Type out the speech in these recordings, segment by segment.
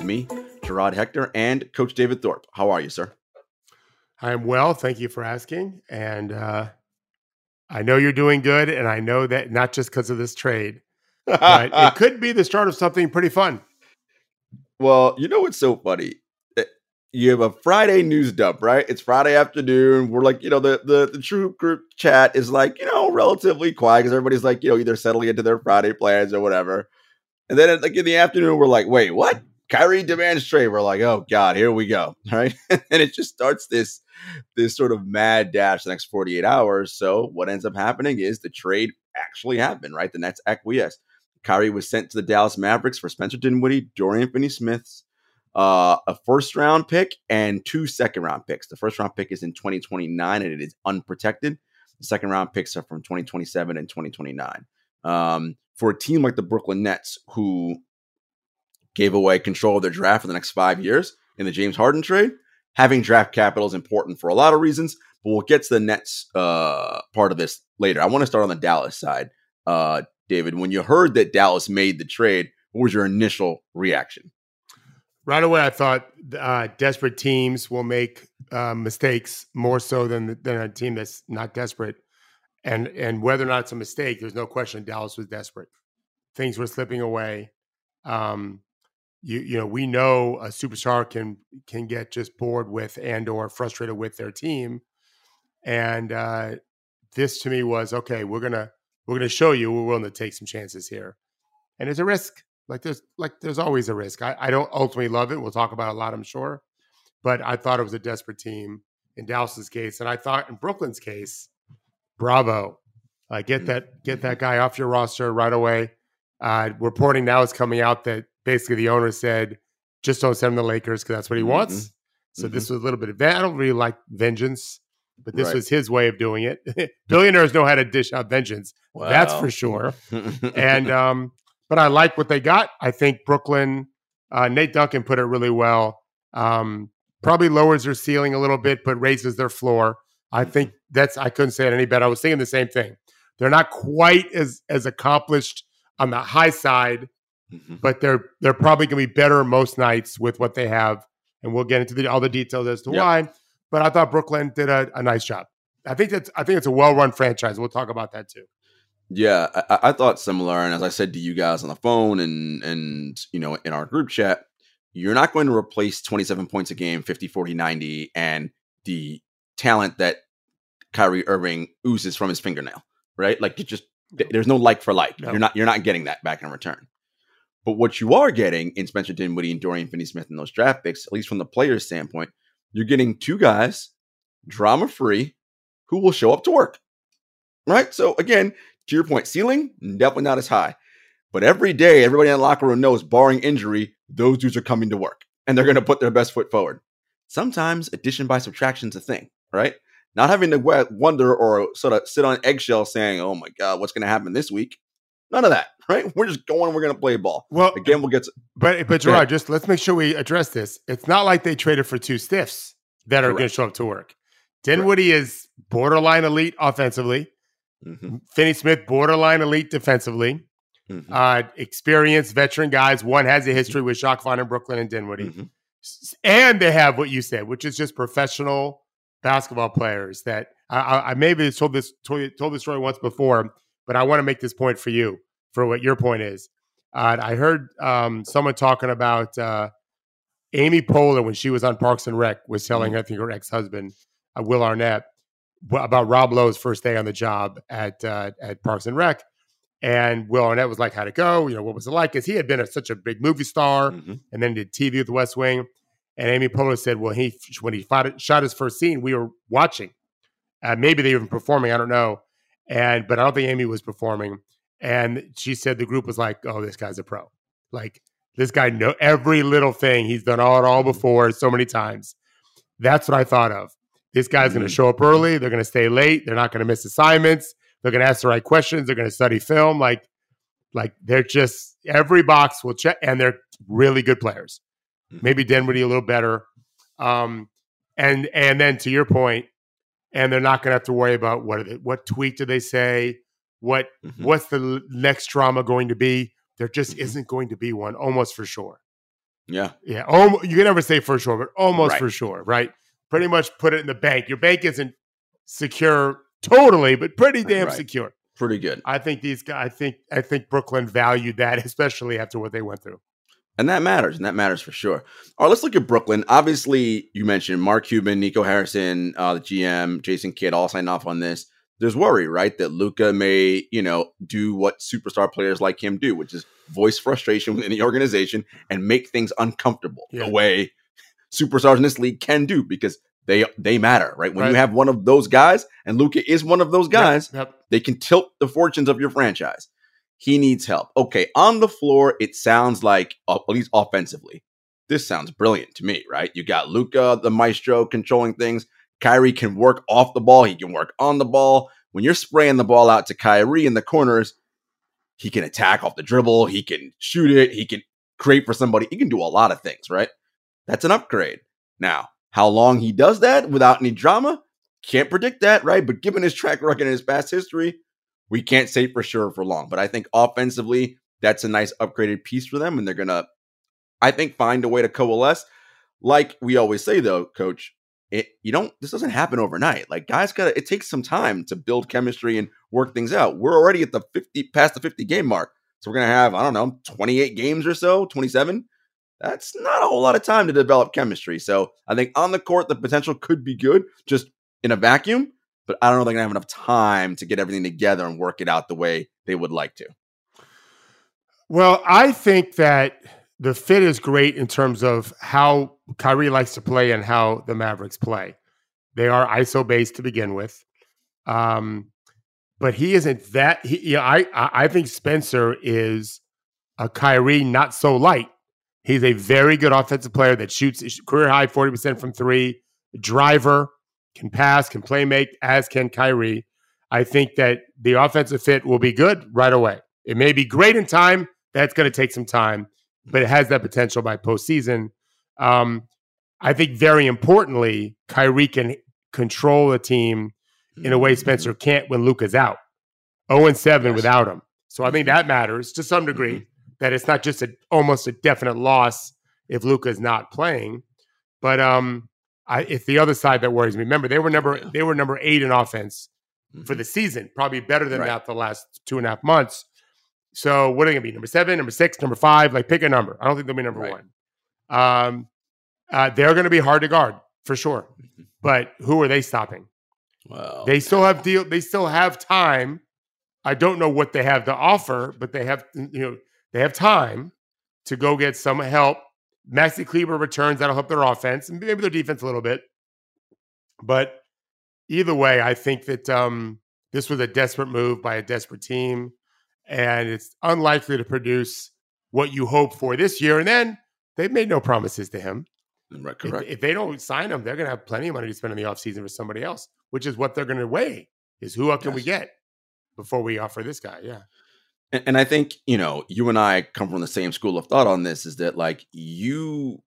with me, Gerard Hector, and Coach David Thorpe. How are you, sir? I'm well. Thank you for asking. And uh, I know you're doing good. And I know that not just because of this trade, but it could be the start of something pretty fun. Well, you know what's so funny? Eh, you have a Friday news dump, right? It's Friday afternoon. We're like, you know, the the, the true group chat is like, you know, relatively quiet because everybody's like, you know, either settling into their Friday plans or whatever. And then like in the afternoon, we're like, wait, what? Kyrie demands trade. We're like, oh God, here we go. Right. and it just starts this this sort of mad dash the next 48 hours. So what ends up happening is the trade actually happened, right? The Nets acquiesce. Kyrie was sent to the Dallas Mavericks for Spencer Dinwiddie, Dorian Finney Smiths, uh, a first round pick, and two second round picks. The first round pick is in 2029 and it is unprotected. The second round picks are from 2027 and 2029. Um, for a team like the Brooklyn Nets, who gave away control of their draft for the next five years in the James Harden trade, having draft capital is important for a lot of reasons. But we'll get to the Nets uh, part of this later. I want to start on the Dallas side. Uh, David, when you heard that Dallas made the trade, what was your initial reaction? Right away, I thought uh, desperate teams will make uh, mistakes more so than than a team that's not desperate and and whether or not it's a mistake, there's no question Dallas was desperate. Things were slipping away. Um, you you know we know a superstar can can get just bored with and or frustrated with their team, and uh, this to me was okay. We're gonna we're gonna show you we're willing to take some chances here, and it's a risk. Like there's like there's always a risk. I, I don't ultimately love it. We'll talk about a lot, I'm sure, but I thought it was a desperate team in Dallas's case, and I thought in Brooklyn's case bravo. Uh, get that get that guy off your roster right away. Uh, reporting now is coming out that basically the owner said, just don't send him the Lakers because that's what he mm-hmm. wants. So mm-hmm. this was a little bit of that. I don't really like vengeance, but this right. was his way of doing it. Billionaires know how to dish out vengeance. Wow. That's for sure. and um, but I like what they got. I think Brooklyn, uh, Nate Duncan put it really well. Um, probably lowers their ceiling a little bit, but raises their floor. I think that's I couldn't say it any better. I was thinking the same thing. They're not quite as as accomplished on the high side, mm-hmm. but they're they're probably going to be better most nights with what they have, and we'll get into the, all the details as to yep. why. But I thought Brooklyn did a, a nice job. I think that's I think it's a well run franchise. We'll talk about that too. Yeah, I, I, thought similar, and as I said to you guys on the phone and and you know in our group chat, you're not going to replace 27 points a game, 50, 40, 90, and the talent that Kyrie Irving oozes from his fingernail, right? Like you just there's no like for like. No. You're not you're not getting that back in return. But what you are getting in Spencer Dinwiddie and Dorian Finney-Smith and those draft picks, at least from the player's standpoint, you're getting two guys, drama free, who will show up to work. Right? So again, to your point, ceiling definitely not as high. But every day, everybody in the locker room knows, barring injury, those dudes are coming to work and they're going to put their best foot forward. Sometimes addition by subtraction is a thing right? Not having to wonder or sort of sit on eggshells saying, oh my God, what's going to happen this week? None of that, right? We're just going, we're going to play ball. Well, again, we'll get to. But, but Gerard, just let's make sure we address this. It's not like they traded for two stiffs that are going to show up to work. Dinwiddie Correct. is borderline elite offensively. Mm-hmm. Finney Smith, borderline elite defensively. Mm-hmm. Uh, experienced veteran guys. One has a history with Jacque Vaughn in Brooklyn and Dinwiddie. Mm-hmm. And they have what you said, which is just professional basketball players that I, I maybe told this told, told this story once before, but I want to make this point for you for what your point is. Uh, I heard um, someone talking about uh, Amy Poehler when she was on Parks and Rec was telling mm-hmm. I think her ex husband uh, Will Arnett about Rob Lowe's first day on the job at uh, at Parks and Rec. And Will Arnett was like, "How'd it go? You know, what was it like?" Because he had been a, such a big movie star, mm-hmm. and then did TV with the West Wing. And Amy Poehler said, well, he when he fought, shot his first scene, we were watching. Uh, maybe they were performing. I don't know. And but I don't think Amy was performing. And she said the group was like, "Oh, this guy's a pro. Like this guy know every little thing. He's done all it all before so many times." That's what I thought of. This guy's mm-hmm. going to show up early. They're going to stay late. They're not going to miss assignments. They're going to ask the right questions. They're going to study film. Like, like they're just every box will check, and they're really good players maybe Dinwiddie a little better. Um, and and then to your point, and they're not going to have to worry about what they, what tweet do they say, what mm-hmm. what's the next drama going to be. There just mm-hmm. isn't going to be one, almost for sure. Yeah. Yeah. Um, you can never say for sure, but almost Right. for sure, right? Pretty much put it in the bank. Your bank isn't secure totally, but pretty damn Right. secure. Pretty good. I think these guys. I think I think Brooklyn valued that, especially after what they went through. And that matters, and that matters for sure. All right, let's look at Brooklyn. Obviously, you mentioned Mark Cuban, Nico Harrison, uh, the GM, Jason Kidd, all signed off on this. There's worry, right, that Luka may, you know, do what superstar players like him do, which is voice frustration within the organization and make things uncomfortable. Yeah. The way superstars in this league can do, because they they matter, right? When you have one of those guys, and Luka is one of those guys, Yep. they can tilt the fortunes of your franchise. He needs help. Okay, on the floor, it sounds like, at least offensively, this sounds brilliant to me, right? You got Luka, the maestro, controlling things. Kyrie can work off the ball. He can work on the ball. When you're spraying the ball out to Kyrie in the corners, he can attack off the dribble. He can shoot it. He can create for somebody. He can do a lot of things, right? That's an upgrade. Now, how long he does that without any drama, can't predict that, right? But given his track record and his past history, we can't say for sure for long. But I think offensively, that's a nice upgraded piece for them. And they're to, I think, find a way to coalesce. Like we always say, though, coach, it you don't this doesn't happen overnight. Like guys gotta it takes some time to build chemistry and work things out. We're already at the 50 past the 50 game mark. So we're gonna have, I don't know, 28 games or so, 27. That's not a whole lot of time to develop chemistry. So I think on the court, the potential could be good just in a vacuum, but I don't know they're gonna have enough time to get everything together and work it out the way they would like to. Well, I think that the fit is great in terms of how Kyrie likes to play and how the Mavericks play. They are ISO based to begin with, um, but he isn't that. He, yeah, I I I think Spencer is a Kyrie not so light. He's a very good offensive player that shoots career high forty percent from three. Driver can pass, can play make, as can Kyrie. I think that the offensive fit will be good right away. It may be great in time. That's going to take some time, but it has that potential by postseason. Um, I think very importantly, Kyrie can control a team in a way Spencer can't when Luka's out. 0 and 7 Yes. without him. So I think that matters to some degree that it's not just a almost a definite loss if Luka's not playing. But um I it's the other side that worries me. Remember, they were number they were number eight in offense for the season, probably better than Right. that the last two and a half months. So what are they gonna be? Number seven, number six, number five? Like pick a number. I don't think they'll be number Right. one. Um uh, they're gonna be hard to guard for sure. Mhm. But who are they stopping? Well, They still have deal. They still have time. I don't know what they have to offer, but they have you know they have time to go get some help. Maxi Kleber returns that'll help their offense and maybe their defense a little bit. But either way, I think that um, this was a desperate move by a desperate team, and it's unlikely to produce what you hope for this year. And then they've made no promises to him. Mm, right, If, correct. if they don't sign him, they're going to have plenty of money to spend in the offseason for somebody else, which is what they're going to weigh is who else can we get before we offer this guy? Yeah. And, and I think, you know, you and I come from the same school of thought on this is that like you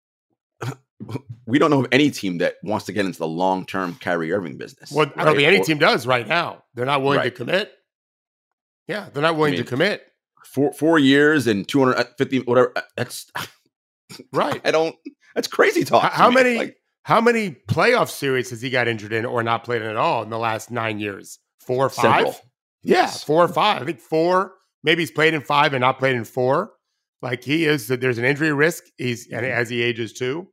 we don't know of any team that wants to get into the long term Kyrie Irving business. Well, I don't think any Or- team does right now. They're not willing to commit. Yeah, they're not willing mean, to commit. four four years and two hundred fifty whatever. uh, That's Right. I don't. That's crazy talk. How, how many Like, how many playoff series has he got injured in or not played in at all in the last nine years? Four or five? several. Yeah, Yes. four or five. I think four. Maybe he's played in five and not played in four. Like he is, there's an injury risk. He's and Mhm. as he ages too.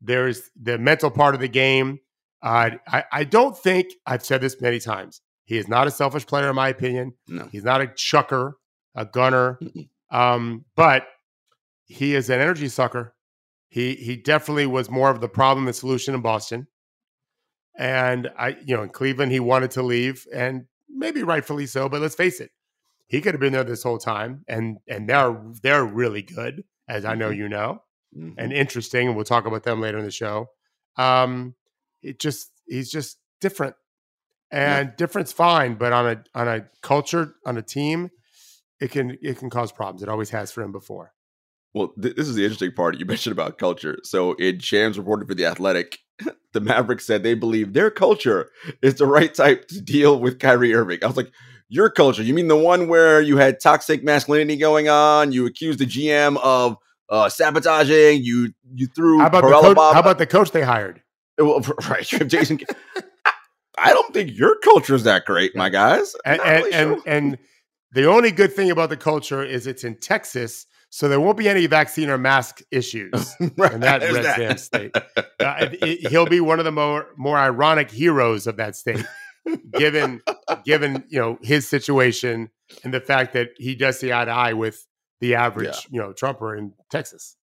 There's the mental part of the game. Uh, I I don't think I've said this many times. He is not a selfish player, in my opinion. No. He's not a chucker, a gunner. Um, but he is an energy sucker. He he definitely was more of the problem than solution in Boston. And I, you know, in Cleveland, he wanted to leave, and maybe rightfully so. But let's face it, he could have been there this whole time, and and they're they're really good, as I know Mhm. you know, Mhm. and interesting. And we'll talk about them later in the show. Um, it just he's just different, and difference fine, but on a on a culture on a team, it can it can cause problems. It always has for him before. Well, th- this is the interesting part you mentioned about culture. So, in Shams reported for the Athletic, the Mavericks said they believe their culture is the right type to deal with Kyrie Irving. I was like, your culture? You mean the one where you had toxic masculinity going on? You accused the GM of uh, sabotaging. You you threw how about, the coach, how about the coach they hired? Well, right, Jason. I don't think your culture is that great, my guys. And and, really sure. and, and the only good thing about the culture is it's in Texas, so there won't be any vaccine or mask issues right, in that red that. state. Uh, it, he'll be one of the more more ironic heroes of that state, given given you know his situation and the fact that he does see eye to eye with the average yeah. you know Trumper in Texas.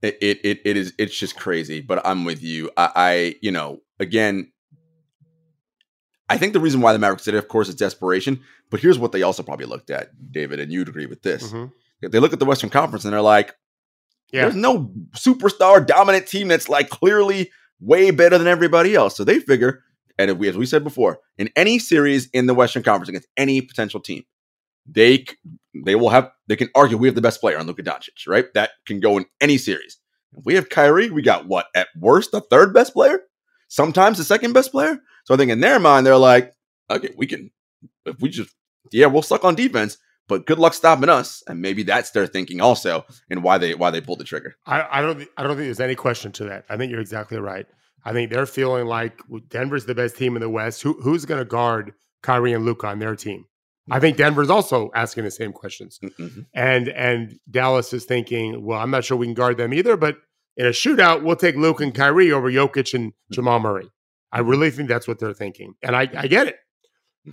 It, it it it is it's just crazy, but I'm with you. I, I you know again I think the reason why the Mavericks did it, of course, is desperation. But here's what they also probably looked at, David, and you'd agree with this. Mm-hmm. They look at the Western Conference and they're like, yeah. there's no superstar dominant team that's like clearly way better than everybody else. So they figure, and we, as we said before, in any series in the Western Conference against any potential team, they they will have they can argue we have the best player on Luka Doncic, right? That can go in any series. If we have Kyrie, we got what at worst the third best player, sometimes the second best player. So I think in their mind, they're like, okay, we can, if we just, yeah, we'll suck on defense, but good luck stopping us. And maybe that's their thinking also, and why they why they pulled the trigger. I, I don't I don't think there's any question to that. I think you're exactly right. I think they're feeling like Denver's the best team in the West. Who who's going to guard Kyrie and Luka on their team? I think mm-hmm. Denver's also asking the same questions, mm, mm-hmm. and and Dallas is thinking, well, I'm not sure we can guard them either, but in a shootout, we'll take Luke and Kyrie over Jokic and mm. Jamal Murray. I really think that's what they're thinking. And I, I get it.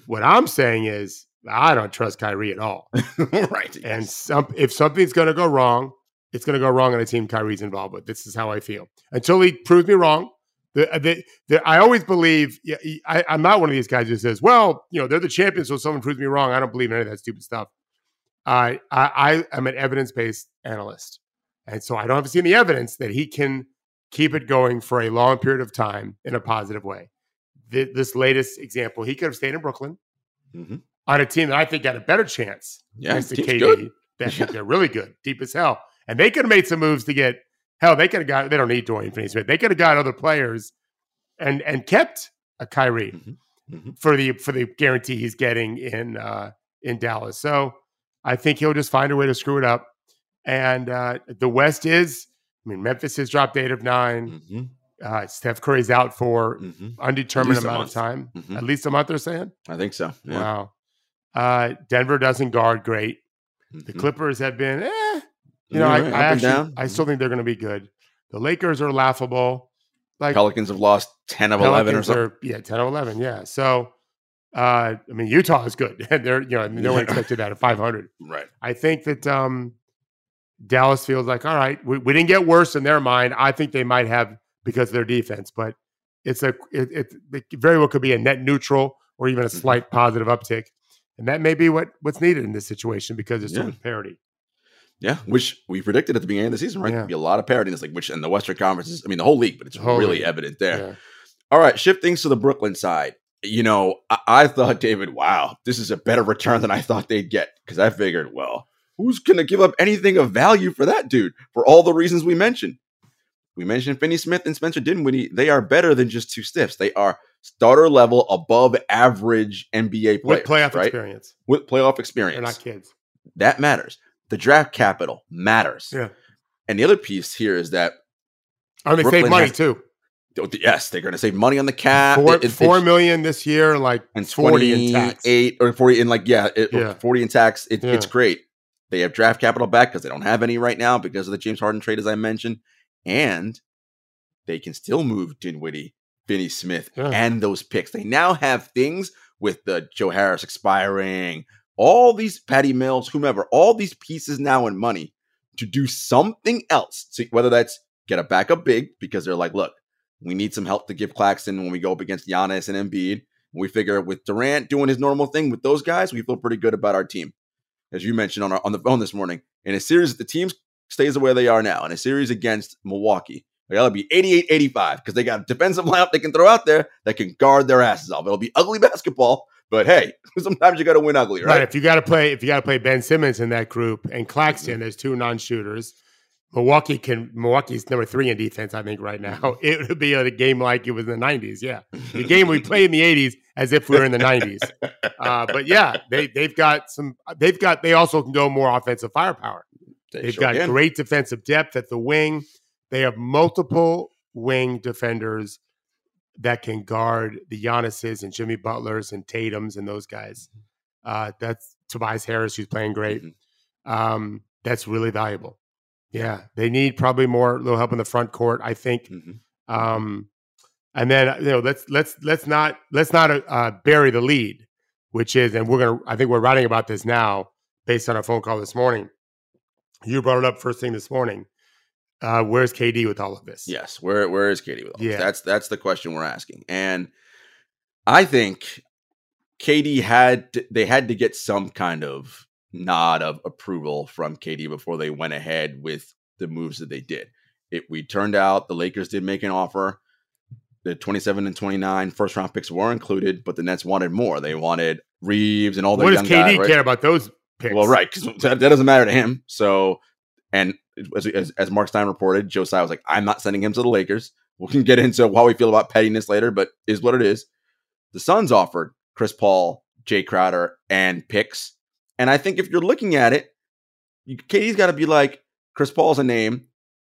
What I'm saying is, I don't trust Kyrie at all. right. And some, if something's going to go wrong, it's going to go wrong on a team Kyrie's involved with. This is how I feel. Until he proves me wrong, the, uh, the, the, I always believe I, am not one of these guys who says, "Well, you know, they're the champions, so someone proves me wrong." I don't believe in any of that stupid stuff. I I, I am an evidence based analyst, and so I don't have to see any evidence that he can keep it going for a long period of time in a positive way. This latest example, he could have stayed in Brooklyn mm-hmm. on a team that I think had a better chance. Yeah, next to KD. Good. That yeah. they're really good, deep as hell, and they could have made some moves to get hell. They could have got. They don't need Dorian Finney-Smith. They could have got other players, and and kept a Kyrie mm-hmm. Mm-hmm. for the for the guarantee he's getting in uh, in Dallas. So I think he'll just find a way to screw it up. And uh, the West is I mean, Memphis has dropped eight of 9 mm-hmm. uh, Steph Curry's out for mm-hmm. undetermined amount of time. Mm-hmm. At least a month, they're saying. I think so. Yeah. Wow. Uh, Denver doesn't guard great. The mm-hmm. Clippers have been, eh. You know, I, I actually, I still mm-hmm. think they're going to be good. The Lakers are laughable. Like Pelicans have lost ten of Pelicans eleven or something. Are, yeah, ten of eleven. Yeah. So, uh, I mean, Utah is good. they're you know no one expected that at five hundred. Right. I think that um, Dallas feels like, all right, we, we didn't get worse in their mind. I think they might have because of their defense, but it's a it, it, it very well could be a net neutral or even a mm-hmm. slight positive uptick, and that may be what what's needed in this situation because there's yeah. so much parity. Yeah, which we predicted at the beginning of the season, right? Yeah. There'd be a lot of parity. It's like which in the Western Conference, I mean, the whole league, but it's really league. evident there. Yeah. All right, shift things to the Brooklyn side. You know, I, I thought, David, wow, this is a better return than I thought they'd get because I figured, well, who's going to give up anything of value for that dude for all the reasons we mentioned? We mentioned Finney Smith and Spencer Dinwiddie. They are better than just two stiffs. They are starter level, above average NBA players. With playoff right? experience. With playoff experience. They're not kids. That matters. The draft capital matters. Yeah. And the other piece here is that. Oh, they Brooklyn save money has, too. Oh, yes, they're going to save money on the cap. Four, it, it, four million this year, like and forty in tax, eight or forty in like yeah, it, yeah. forty in tax. It, yeah. It's great. They have draft capital back because they don't have any right now because of the James Harden trade, as I mentioned. And they can still move Dinwiddie, Finney Smith, yeah. and those picks. They now have things with the Joe Harris expiring, all these Patty Mills, whomever, all these pieces now in money to do something else. So whether that's get a backup big because they're like, look, we need some help to give Claxton when we go up against Giannis and Embiid. We figure with Durant doing his normal thing with those guys, we feel pretty good about our team as you mentioned on our, on the phone this morning, in a series the teams stays the way they are now, in a series against Milwaukee, it'll be 88-85 because they got a defensive lineup they can throw out there that can guard their asses off. It'll be ugly basketball, but hey, sometimes you got to win ugly, right? right? If you got to play, if you got to play Ben Simmons in that group and Claxton, mm-hmm. there's two non-shooters. Milwaukee can Milwaukee's number three in defense, I think, right now. Mm-hmm. It would be a game like it was in the '90s. Yeah, the game we played in the '80s as if we were in the '90s. Uh, but yeah, they they've got some. They've got. They also can go more offensive firepower. They have sure got can. great defensive depth at the wing. They have multiple wing defenders that can guard the Giannis's and Jimmy Butlers and Tatum's and those guys. Uh, that's Tobias Harris, who's playing great. Mm-hmm. Um, that's really valuable. Yeah, they need probably more little help in the front court. I think. Mm-hmm. Um, and then you know let's let's let's not let's not uh, bury the lead, which is and we're gonna I think we're writing about this now based on our phone call this morning. You brought it up first thing this morning. Uh, where's KD with all of this? Yes, where where is KD with all yeah. this? That's that's the question we're asking, and I think KD had to, they had to get some kind of nod of approval from KD before they went ahead with the moves that they did. It we turned out the Lakers did make an offer. The 27 and 29 first round picks were included, but the Nets wanted more. They wanted Reaves and all the what does KD right? care about those picks? Well, right, because that, that, doesn't matter to him. So, and as, as, as Mark Stein reported, Joe Tsai was like, "I'm not sending him to the Lakers." We can get into how we feel about pettiness later, but is what it is. The Suns offered Chris Paul, Jae Crowder, and picks and I think if you're looking at it, you, KD's got to be like, Chris Paul's a name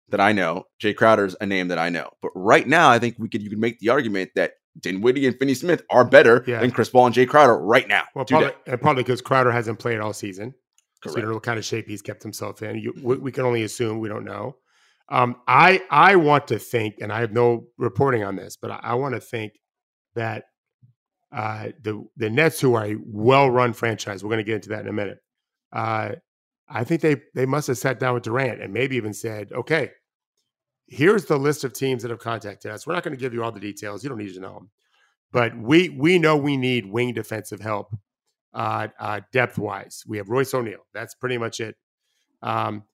that I know. Jae Crowder's a name that I know. But right now, I think we could you could make the argument that Dinwiddie and Finney Smith are better yeah. than Chris Paul and Jae Crowder right now. Well, probably, and probably because Crowder hasn't played all season. Correct. So you don't know what kind of shape he's kept himself in. You, we, we, can only assume. We don't know. Um, I I want to think, and I have no reporting on this, but I, I want to think that uh, the the Nets, who are a well run franchise, we're going to get into that in a minute. Uh, I think they they must have sat down with Durant and maybe even said, "Okay, here's the list of teams that have contacted us. We're not going to give you all the details. You don't need to know them, but we we know we need wing defensive help, uh, uh, depth wise. We have Royce O'Neale. That's pretty much it. Um,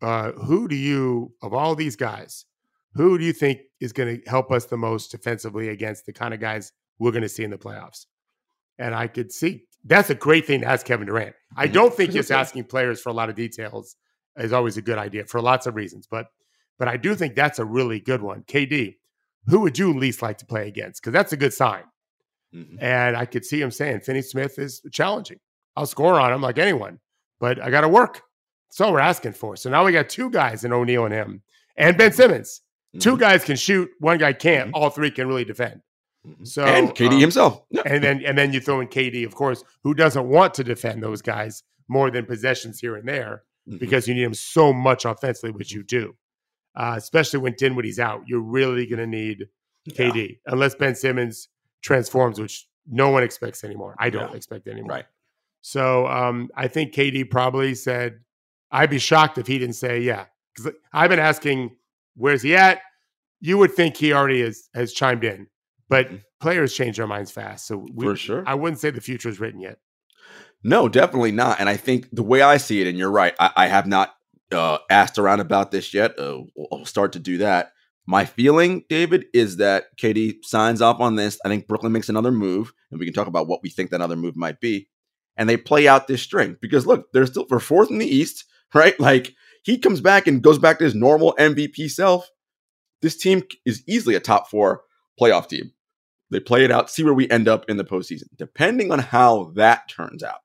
uh, who do you of all these guys? Who do you think is going to help us the most defensively against the kind of guys we're going to see in the playoffs. And I could see that's a great thing to ask Kevin Durant. I mm-hmm. don't think just asking players for a lot of details is always a good idea for lots of reasons, but but I do think that's a really good one. KD, who would you least like to play against? Because that's a good sign. Mm-hmm. And I could see him saying Finney Smith is challenging. I'll score on him like anyone, but I got to work. That's all we're asking for. So now we got two guys in O'Neale and him, and Ben Simmons. Mm-hmm. Two guys can shoot, one guy can't. Mm-hmm. All three can really defend. Mm-hmm. So and KD um, himself, yeah. and then and then you throw in KD, of course, who doesn't want to defend those guys more than possessions here and there mm-hmm. because you need him so much offensively, which you do. Uh, especially when Dinwiddie's out, you're really going to need KD yeah. unless Ben Simmons transforms, which no one expects anymore. I don't yeah. expect anymore. Right. So um, I think KD probably said, "I'd be shocked if he didn't say yeah." Because I've been asking, "Where's he at?" You would think he already has has chimed in but players change their minds fast. So we, for sure, I wouldn't say the future is written yet. No, definitely not. And I think the way I see it, and you're right, I, I have not uh, asked around about this yet. Uh, I'll start to do that. My feeling, David, is that KD signs off on this. I think Brooklyn makes another move, and we can talk about what we think that other move might be. And they play out this string because look, they're still for fourth in the East, right? Like he comes back and goes back to his normal MVP self. This team is easily a top four playoff team. They play it out, see where we end up in the postseason. Depending on how that turns out,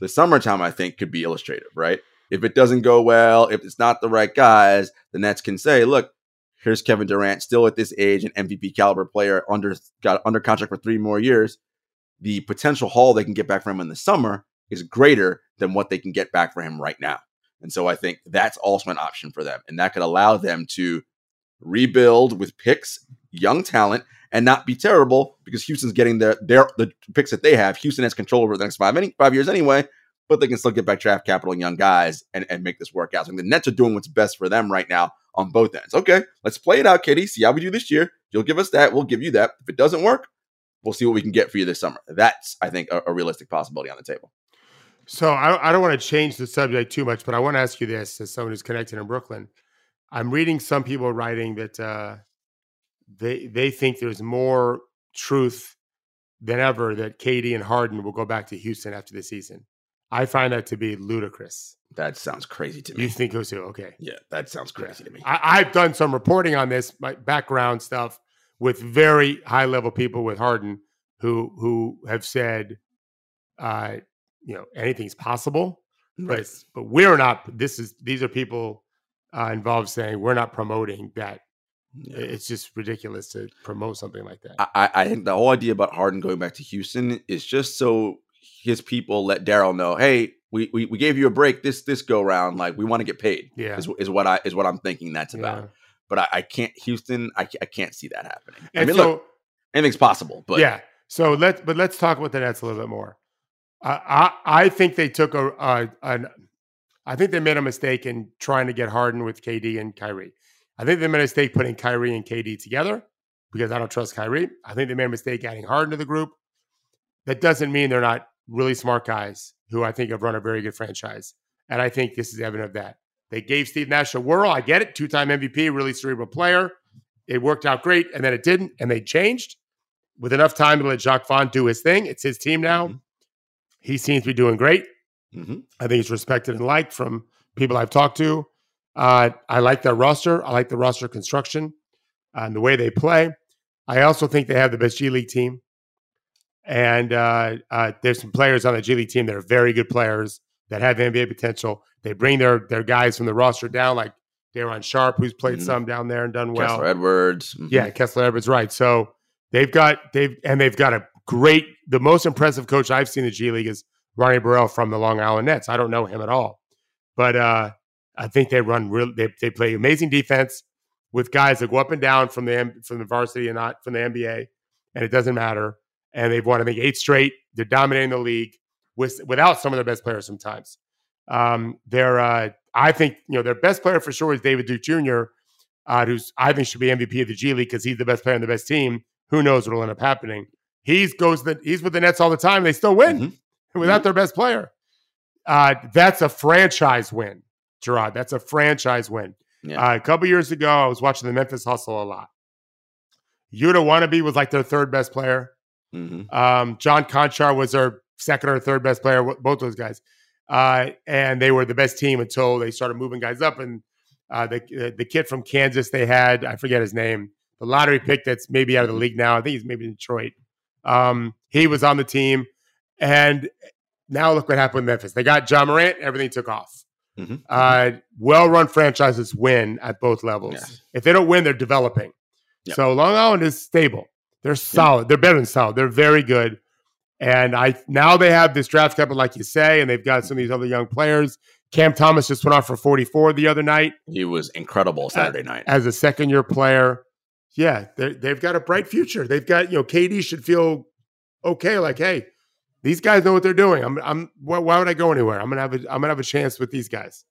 the summertime, I think, could be illustrative, right? If it doesn't go well, if it's not the right guys, the Nets can say, look, here's Kevin Durant, still at this age, an MVP caliber player, under got under contract for three more years. The potential haul they can get back from him in the summer is greater than what they can get back for him right now. And so I think that's also an option for them. And that could allow them to rebuild with picks, young talent, and not be terrible because Houston's getting their their the picks that they have. Houston has control over the next five any, five years anyway, but they can still get back draft capital and young guys and, and make this work out. So the Nets are doing what's best for them right now on both ends. Okay, let's play it out, KD. See how we do this year. You'll give us that. We'll give you that. If it doesn't work, we'll see what we can get for you this summer. That's, I think, a, a realistic possibility on the table. So I, I don't want to change the subject too much, but I want to ask you this as someone who's connected in Brooklyn. I'm reading some people writing that uh, they they think there's more truth than ever that KD and Harden will go back to Houston after the season. I find that to be ludicrous. That sounds crazy to me. You think so? Okay. Yeah, that sounds crazy yeah. to me. I, have done some reporting on this, my background stuff with very high level people with Harden who who have said, uh, you know, anything's possible. Right. But, but we're not. This is these are people uh, involved saying we're not promoting that. Yeah. It's just ridiculous to promote something like that. I, I think the whole idea about Harden going back to Houston is just so his people let Daryl know, hey, we, we we gave you a break this this go round. Like we want to get paid. Yeah, is, is what I is what I'm thinking that's about. Yeah. But I, I, can't Houston. I, I can't see that happening. And I mean, so, look, anything's possible. But yeah. So let's but let's talk about the Nets a little bit more. I I think they took a, a an I think they made a mistake in trying to get Harden with KD and Kyrie. I think they made a mistake putting Kyrie and KD together because I don't trust Kyrie. I think they made a mistake adding Harden to the group. That doesn't mean they're not really smart guys who I think have run a very good franchise. And I think this is evident of that. They gave Steve Nash a whirl. I get it. Two time MVP, really cerebral player. It worked out great, and then it didn't, and they changed with enough time to let Jacque Vaughn do his thing. It's his team now. Mm-hmm. He seems to be doing great. Mm-hmm. I think he's respected and liked from people I've talked to. Uh, I like their roster. I like the roster construction uh, and the way they play. I also think they have the best G League team. And uh, uh, there's some players on the G League team that are very good players that have NBA potential. They bring their their guys from the roster down, like Day'Ron Sharpe, who's played mm-hmm. some down there and done well. Kessler Edwards. Mm-hmm. Yeah, Kessler Edwards, right. So they've got they've and they've got a great the most impressive coach I've seen in the G League is Ronnie Burrell from the Long Island Nets. I don't know him at all. But uh, I think they run real they, they play amazing defense with guys that go up and down from the from the varsity and not from the NBA, and it doesn't matter and they've won I think eight straight. They're dominating the league with without some of their best players sometimes. Um, they're uh, I think you know their best player for sure is David Duke Jr., uh, who's I think should be MVP of the G League because he's the best player on the best team. Who knows what'll end up happening? He's goes the, he's with the Nets all the time. They still win mm-hmm. without mm-hmm. their best player. Uh, that's a franchise win, Gerard. That's a franchise win. Yeah. Uh, a couple years ago, I was watching the Memphis Hustle a lot. Yuta Watanabe was like their third best player. Mm-hmm. Um, John Konchar was their second or third best player, both those guys. Uh, and they were the best team until they started moving guys up. And uh, the the kid from Kansas they had, I forget his name, the lottery pick that's maybe out of the mm-hmm. league now. I think he's maybe in Detroit. Um, he was on the team, and now look what happened with Memphis. They got Ja Morant, everything took off. Mm-hmm. Uh, well-run franchises win at both levels. Yes. If they don't win, they're developing. Yep. So Long Island is stable. They're solid. Yeah. They're better than solid. They're very good. And I now they have this draft capital, like you say, and they've got some of these other young players. Cam Thomas just went off for 44 the other night. He was incredible Saturday night as a second year player. Yeah, they've got a bright future. They've got you know KD should feel okay. Like, hey, these guys know what they're doing. I'm, I'm. Why would I go anywhere? I'm gonna have a, I'm gonna have a chance with these guys.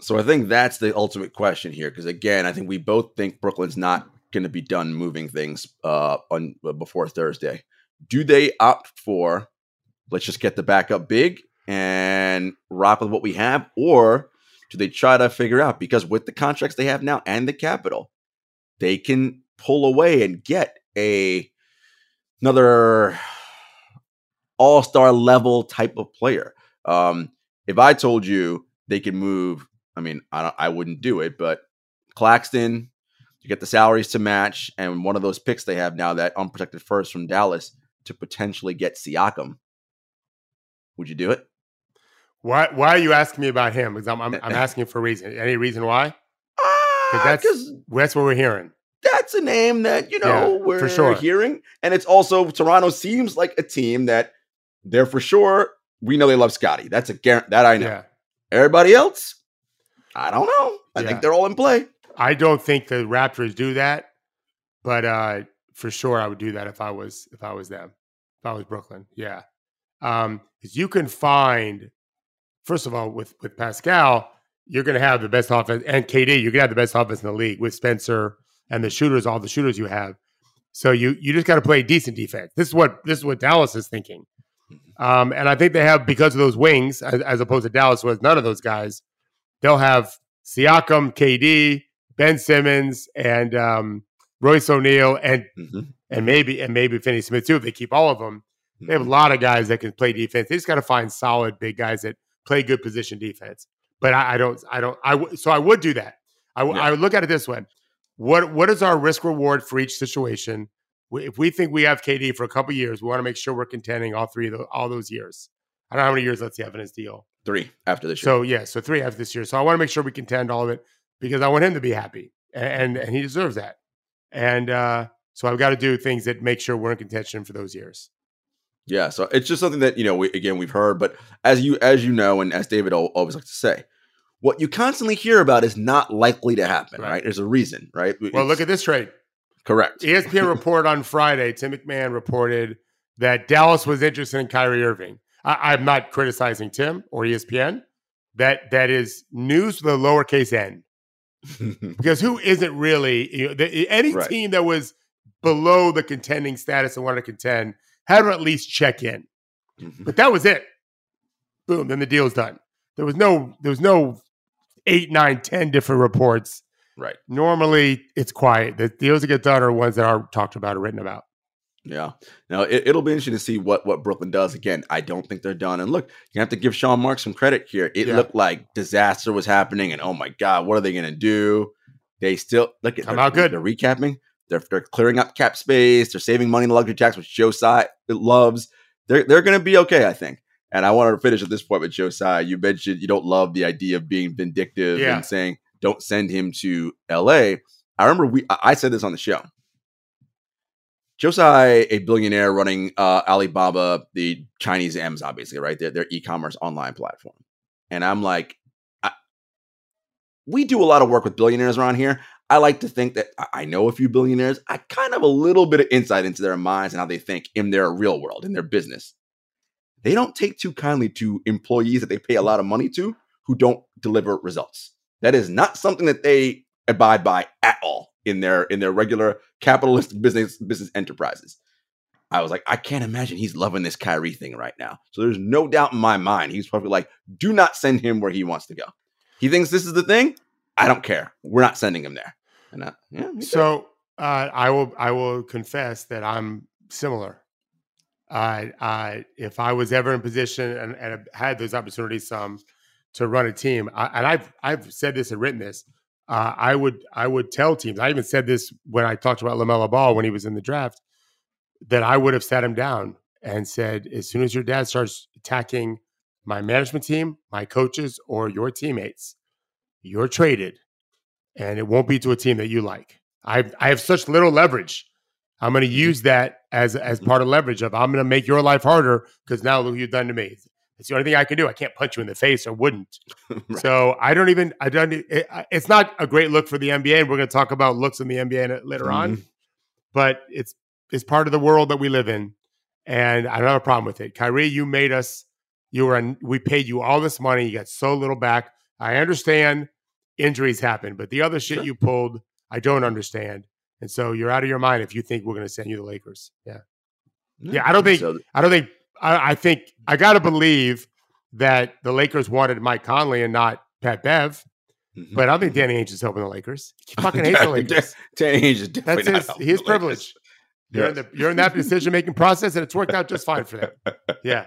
So I think that's the ultimate question here, because again, I think we both think Brooklyn's not going to be done moving things uh, on uh, before Thursday. Do they opt for let's just get the backup big and rock with what we have, or do they try to figure out because with the contracts they have now and the capital, they can pull away and get a another all star level type of player. Um, if I told you they could move, I mean, I, I wouldn't do it, but Claxton, you get the salaries to match, and one of those picks they have now, that unprotected first from Dallas, to potentially get Siakam. Would you do it? Why? Why are you asking me about him? Because I'm, I'm, I'm asking for a reason. Any reason why? Because uh, that's that's what we're hearing. That's a name that you know yeah, we're for sure. hearing, and it's also Toronto seems like a team that they're for sure. We know they love Scotty. That's a guarantee. That I know. Yeah. Everybody else, I don't know. I yeah. think they're all in play. I don't think the Raptors do that, but uh, for sure I would do that if I was if I was them, if I was Brooklyn. Yeah, um, because you can find first of all with with Pascal, you're going to have the best offense, and KD, you're going to have the best offense in the league with Spencer and the shooters, all the shooters you have. So you you just got to play decent defense. This is what this is what Dallas is thinking. Um, and I think they have because of those wings, as, as opposed to Dallas was none of those guys. They'll have Siakam, KD, Ben Simmons and um, Royce O'Neale and mm-hmm. and maybe and maybe Finney Smith too. If they keep all of them, they have a mm-hmm. lot of guys that can play defense. They just got to find solid big guys that play good position defense. But I, I don't, I don't, I w- so I would do that. I, w- yeah. I would look at it this way: what what is our risk reward for each situation? If we think we have KD for a couple years, we want to make sure we're contending all three of the, all those years. I don't know how many years let's have in his deal. Three after this year. So yeah, so three after this year. So I want to make sure we contend all of it because I want him to be happy, and and, he deserves that. And uh, so I've got to do things that make sure we're in contention for those years. Yeah, so it's just something that you know. We, again, we've heard, but as you as you know, and as David always likes to say, what you constantly hear about is not likely to happen. Right? right? There's a reason, right? Well, it's, look at this trade. Correct. ESPN report on Friday. Tim McMahon reported that Dallas was interested in Kyrie Irving. I, am not criticizing Tim or ESPN. That that is news with a lowercase n, because who isn't really you know, the, any right. team that was below the contending status and wanted to contend had to at least check in. Mm-hmm. But that was it. Boom. Then the deal's done. There was no there was no eight, nine, ten different reports. Right. Normally it's quiet. The deals that get done are ones that are talked about or written about. Yeah. Now it, will be interesting to see what what Brooklyn does. Again, I don't think they're done. And look, you have to give Sean Marks some credit here. It yeah. looked like disaster was happening, and oh my god, what are they going to do? They still look at come out good. They're recapping. They're they're clearing up cap space. They're saving money in the luxury tax, which Joe Tsai loves. They're they're going to be okay, I think. And I want to finish at this point with Joe Tsai. You mentioned you don't love the idea of being vindictive yeah. and saying don't send him to L.A. I remember we I said this on the show. Joe Tsai, a billionaire running uh, Alibaba, the Chinese Amazon, basically, right? Their, their e-commerce online platform. And I'm like, I, we do a lot of work with billionaires around here. I like to think that I know a few billionaires. I kind of a little bit of insight into their minds and how they think in their real world, in their business. They don't take too kindly to employees that they pay a lot of money to who don't deliver results. That is not something that they abide by at all in their in their regular capitalist business business enterprises. I was like, I can't imagine he's loving this Kyrie thing right now. So there's no doubt in my mind he's probably like, do not send him where he wants to go. He thinks this is the thing. I don't care. We're not sending him there. And I, yeah, so uh, I will I will confess that I'm similar. I, I if I was ever in position and, and had those opportunities um, to run a team, I, and I've I've said this and written this uh, I would I would tell teams. I even said this when I talked about LaMelo Ball when he was in the draft that I would have sat him down and said, as soon as your dad starts attacking my management team, my coaches, or your teammates, you're traded, and it won't be to a team that you like. I I have such little leverage. I'm going to mm-hmm. use that as as part of leverage of I'm going to make your life harder because now look what you've done to me. It's the only thing I can do. I can't punch you in the face or wouldn't. right. So I don't even, I don't, it, it's not a great look for the NBA. And we're going to talk about looks in the NBA later mm-hmm. on, but it's, it's part of the world that we live in. And I don't have a problem with it. Kyrie, you made us, you were, we paid you all this money. You got so little back. I understand injuries happen, but the other shit sure. you pulled, I don't understand. And so you're out of your mind if you think we're going to send you the Lakers. Yeah. Yeah. I don't think, so. I don't think I, I think I got to believe that the Lakers wanted Mike Conley and not Pat Bev. Mm-hmm. But I don't think Danny Ainge is helping the Lakers. He fucking hates the Lakers. Danny Ainge is definitely That's his, his privilege. You're, yes. in the, you're in that decision making process, and it's worked out just fine for them. Yeah.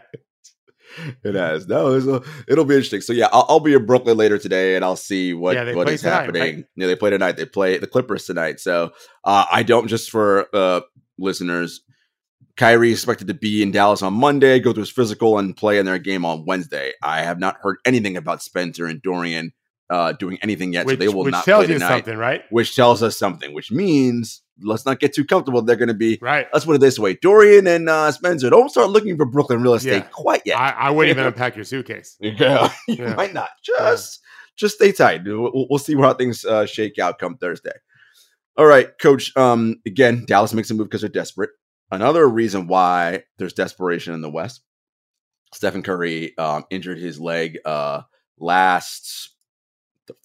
It has. No, it'll, it'll be interesting. So yeah, I'll, I'll, be in Brooklyn later today, and I'll see what yeah, what is tonight, happening. Right? Yeah, they play tonight. They play the Clippers tonight. So uh, I don't just for uh, listeners. Kyrie is expected to be in Dallas on Monday, go through his physical, and play in their game on Wednesday. I have not heard anything about Spencer and Dorian uh, doing anything yet, which, so they will which not tells play you tonight. Something, right? Which tells us something. Which means let's not get too comfortable. They're going to be right. Let's put it this way: Dorian and uh, Spencer, don't start looking for Brooklyn real estate yeah. quite yet. I, I wouldn't even unpack your suitcase. Yeah, you yeah. might not. Just yeah. just stay tight. We'll, we'll see how things uh, shake out come Thursday. All right, Coach. Um, again, Dallas makes a move because they're desperate. Another reason why there's desperation in the West, Stephen Curry um, injured his leg uh, last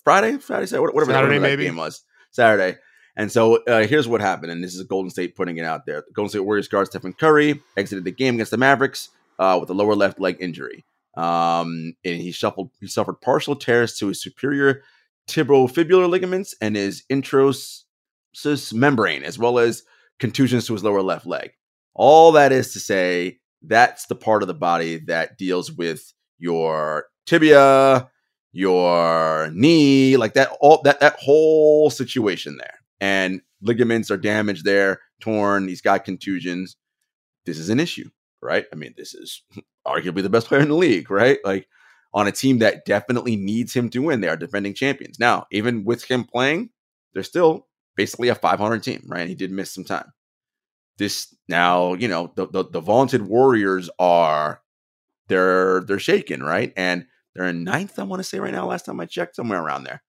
Friday, Friday, Saturday, whatever, Saturday, whatever maybe. game was, Saturday. And so uh, here's what happened, and this is Golden State putting it out there. The Golden State Warriors guard Stephen Curry exited the game against the Mavericks uh, with a lower left leg injury, um, and he shuffled. He suffered partial tears to his superior tibiofibular ligaments and his interosseous membrane, as well as contusions to his lower left leg. All that is to say, that's the part of the body that deals with your tibia, your knee, like that all that that whole situation there. And ligaments are damaged there, torn, he's got contusions. This is an issue, right? I mean, this is arguably the best player in the league, right? Like on a team that definitely needs him to win. They are defending champions. Now, even with him playing, they're still basically a 500 team, right? He did miss some time. This now, you know, the, the, the vaunted Warriors are they're they're shaken, right? And they're in ninth, I want to say right now. Last time I checked, somewhere around there.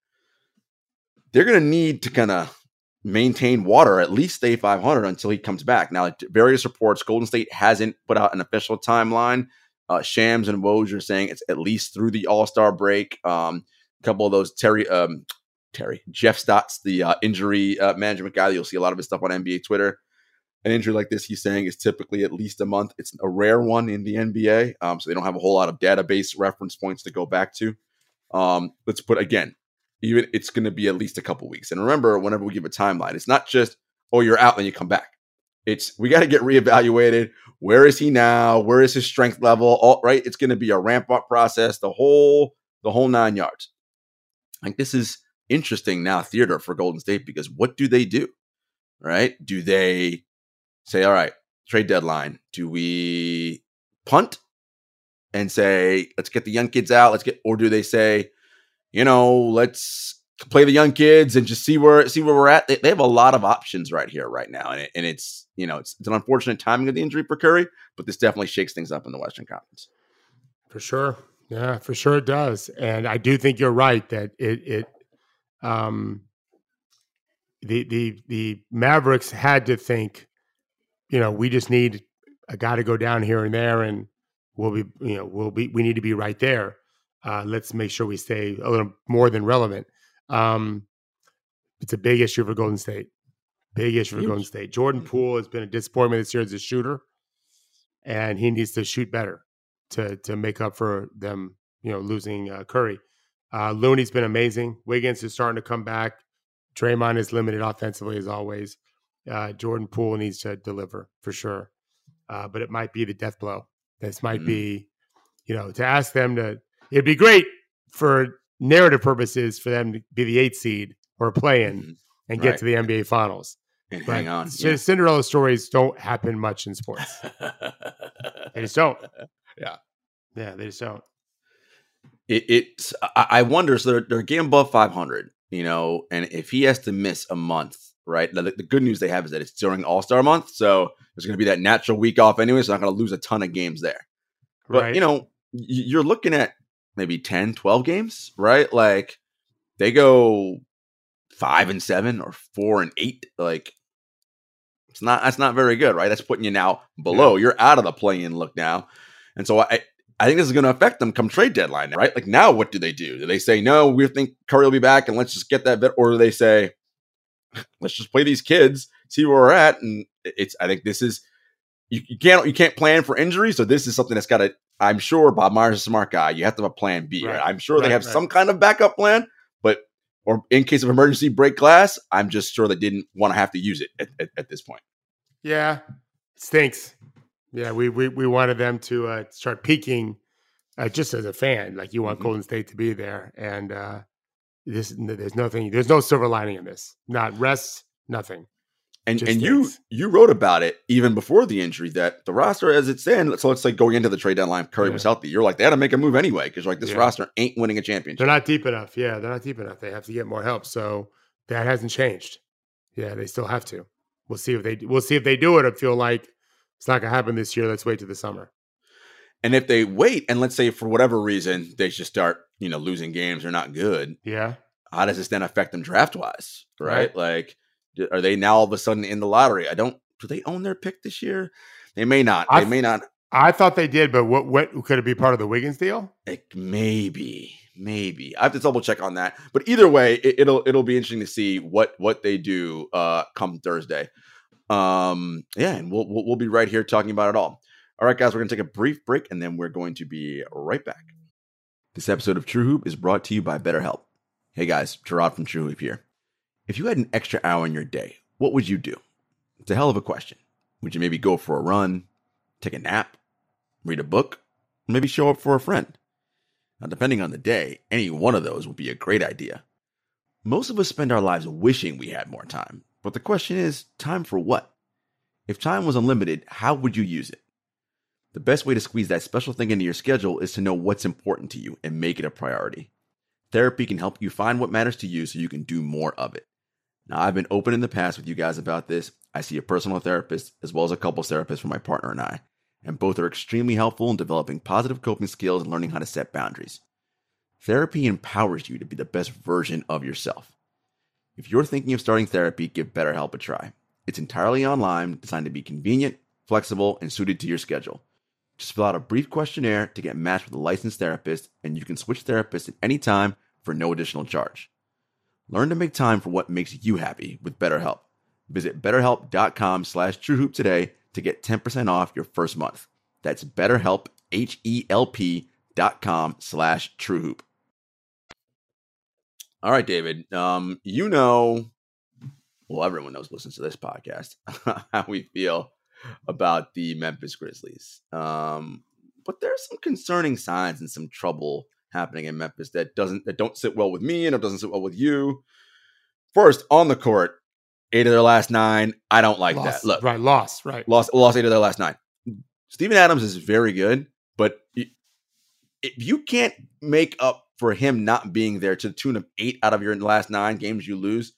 They're going to need to kind of maintain water, at least stay 500 until he comes back. Now, various reports, Golden State hasn't put out an official timeline. Uh, Shams and Woj are saying it's at least through the All Star break. Um, a couple of those Terry, um, Terry, Jeff Stotts, the uh, injury uh, management guy. You'll see a lot of his stuff on NBA Twitter. An injury like this, he's saying, is typically at least a month. It's a rare one in the NBA, um, so they don't have a whole lot of database reference points to go back to. Um, let's put again, even it's going to be at least a couple weeks. And remember, whenever we give a timeline, it's not just oh you're out and you come back. It's we got to get reevaluated. Where is he now? Where is his strength level? All right, it's going to be a ramp up process. The whole the whole nine yards. Like this is interesting now theater for Golden State because what do they do? Right? Do they say, all right, trade deadline? Do we punt and say, let's get the young kids out? Let's get, or do they say, you know, let's play the young kids and just see where see where we're at. They, they have a lot of options right here, right now, and, it, and it's you know it's, it's an unfortunate timing of the injury for Curry, but this definitely shakes things up in the Western Conference. For sure, yeah, for sure it does, and I do think you're right that it it um the the the Mavericks had to think, you know, we just need a guy to go down here and there, and we'll be you know we'll be we need to be right there. Uh, let's make sure we stay a little more than relevant. Um, it's a big issue for Golden State. Big issue for Huge. Golden State. Jordan. Poole has been a disappointment this year as a shooter, and he needs to shoot better to to make up for them, you know, losing uh, Curry. Uh, Looney's been amazing. Wiggins is starting to come back. Draymond is limited offensively as always. Uh, Jordan Poole needs to deliver for sure, uh, but it might be the death blow. This might mm-hmm. be, you know, to ask them to. It'd be great for narrative purposes for them to be the eighth seed or play in mm-hmm. and get right. to the NBA Finals. And but hang on. Yeah. Cinderella stories don't happen much in sports. they just don't. Yeah. Yeah, they just don't. It, it's I wonder. So they're, they're game above 500, you know, and if he has to miss a month, right? The, the good news they have is that it's during All Star month, so there's going to be that natural week off anyway. So not going to lose a ton of games there. But right. you know, you're looking at maybe 10, 12 games, right? Like they go five and seven or four and eight. Like it's not that's not very good, right? That's putting you now below. Yeah. You're out of the play-in look now. And so I I think this is going to affect them come trade deadline, right? Like now, what do they do? Do they say no? We think Curry will be back, and let's just get that bit, or do they say let's just play these kids, see where we're at? And it's I think this is you, you can't you can't plan for injury, so this is something that's got to I'm sure Bob Myers is a smart guy. You have to have a plan B. Right. I'm sure right, they have right. some kind of backup plan, but or in case of emergency break glass, I'm just sure they didn't want to have to use it at, at, at this point. Yeah, stinks. Yeah, we we, we wanted them to uh, start peaking uh, just as a fan. Like you want mm-hmm. Golden State to be there, and uh, this there's nothing. There's no silver lining in this. Not rest. Nothing. And and you you wrote about it even before the injury that the roster as it stands. So let's say going into the trade deadline, Curry yeah. was healthy. You're like they had to make a move anyway because like this yeah. roster ain't winning a championship. They're not deep enough. Yeah, they're not deep enough. They have to get more help. So that hasn't changed. Yeah, they still have to. We'll see if they we'll see if they do it. I feel like it's not gonna happen this year. Let's wait to the summer. And if they wait and let's say for whatever reason they just start you know losing games or not good. Yeah. How does this then affect them draft wise? Right? right. Like are they now all of a sudden in the lottery? I don't. Do they own their pick this year? They may not. They I, may not. I thought they did, but what? What could it be part of the Wiggins deal? It maybe, maybe. I have to double check on that. But either way, it, will it'll be interesting to see what what they do uh come Thursday. Um, yeah, and we'll we'll, we'll be right here talking about it all. All right, guys, we're gonna take a brief break, and then we're going to be right back. This episode of True Hoop is brought to you by BetterHelp. Hey guys, Gerard from True Hoop here. If you had an extra hour in your day, what would you do? It's a hell of a question. Would you maybe go for a run, take a nap, read a book, maybe show up for a friend? Now, depending on the day, any one of those would be a great idea. Most of us spend our lives wishing we had more time, but the question is time for what? If time was unlimited, how would you use it? The best way to squeeze that special thing into your schedule is to know what's important to you and make it a priority. Therapy can help you find what matters to you so you can do more of it. Now, I've been open in the past with you guys about this. I see a personal therapist as well as a couples therapist for my partner and I, and both are extremely helpful in developing positive coping skills and learning how to set boundaries. Therapy empowers you to be the best version of yourself. If you're thinking of starting therapy, give BetterHelp a try. It's entirely online, designed to be convenient, flexible, and suited to your schedule. Just fill out a brief questionnaire to get matched with a licensed therapist, and you can switch therapists at any time for no additional charge. Learn to make time for what makes you happy with BetterHelp. Visit betterhelp.com slash truehoop today to get 10% off your first month. That's betterhelp, H-E-L-P dot com slash truehoop. All right, David. Um, you know, well, everyone knows listens to this podcast how we feel about the Memphis Grizzlies. Um, but there's some concerning signs and some trouble happening in Memphis that doesn't that don't sit well with me and it doesn't sit well with you. First, on the court, eight of their last nine. I don't like lost, that. Look, right, lost, right, lost, lost eight of their last nine. Steven Adams is very good, but if you can't make up for him not being there to the tune of eight out of your last nine games you lose,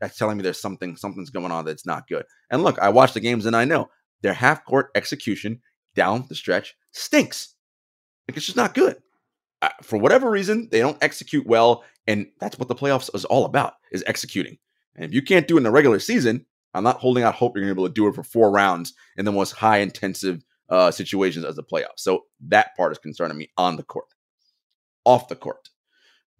that's telling me there's something something's going on that's not good. And look, I watch the games and I know their half court execution down the stretch stinks. Like it's just not good. For whatever reason, they don't execute well, and that's what the playoffs is all about: is executing. And if you can't do it in the regular season, I'm not holding out hope you're going to be able to do it for four rounds in the most high intensive uh, situations as the playoffs. So that part is concerning me on the court. Off the court,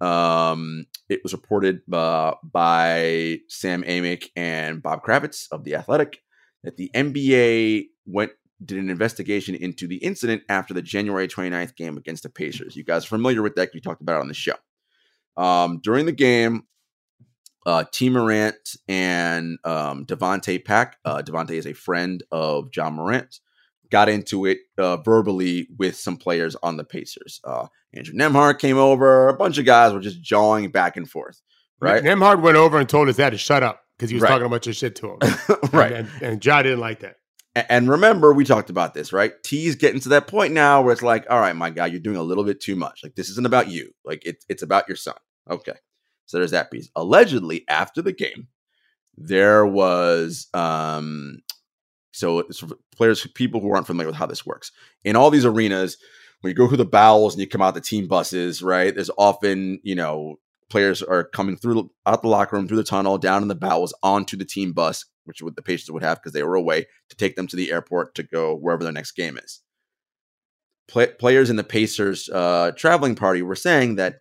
um, it was reported uh, by Sam Amick and Bob Kravitz of the Athletic that the NBA went did an investigation into the incident after the January 29th game against the Pacers. You guys are familiar with that? We talked about it on the show. Um, during the game, uh, Tee Morant and um, Davonte Pack. Uh, Davonte is a friend of Ja Morant. Got into it uh, verbally with some players on the Pacers. Uh, Andrew Nembhard came over. A bunch of guys were just jawing back and forth. Right. Nembhard went over and told his dad to shut up because he was right. talking a bunch of shit to him. right. And, and, and Ja didn't like that. And remember, we talked about this, right? Tee's getting to that point now where it's like, all right, my guy, you're doing a little bit too much. Like, this isn't about you. Like, it, it's about your son. Okay. So there's that piece. Allegedly, after the game, there was um so players, people who aren't familiar with how this works. In all these arenas, when you go through the bowels and you come out the team buses, right? There's often, you know, players are coming through out the locker room, through the tunnel, down in the bowels, onto the team bus, which what the Pacers would have because they were away to take them to the airport to go wherever their next game is. Play, players in the Pacers uh, traveling party were saying that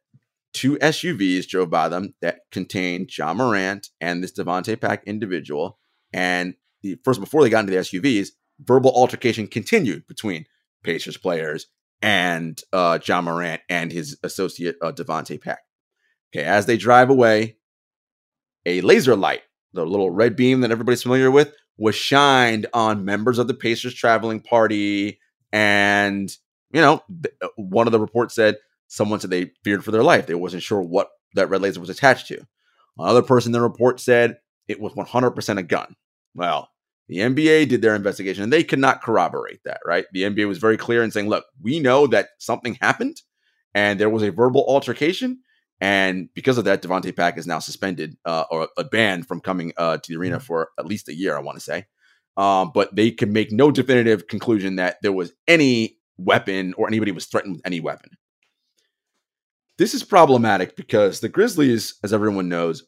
two SUVs drove by them that contained Ja Morant and this Davonte Pack individual. And the, first, before they got into the SUVs, verbal altercation continued between Pacers players and uh, Ja Morant and his associate uh, Davonte Pack. Okay, as they drive away, a laser light, the little red beam that everybody's familiar with, was shined on members of the Pacers traveling party. And, you know, uh, one of the reports said someone said they feared for their life. They wasn't sure what that red laser was attached to. Another person in the report said it was 100% a gun. Well, the NBA did their investigation and they could not corroborate that, right? The NBA was very clear in saying, look, we know that something happened and there was a verbal altercation and because of that, Davonte Pack is now suspended uh, or a banned from coming uh, to the arena mm-hmm. for at least a year, I want to say. Um, but they can make no definitive conclusion that there was any weapon or anybody was threatened with any weapon. This is problematic because the Grizzlies, as everyone knows,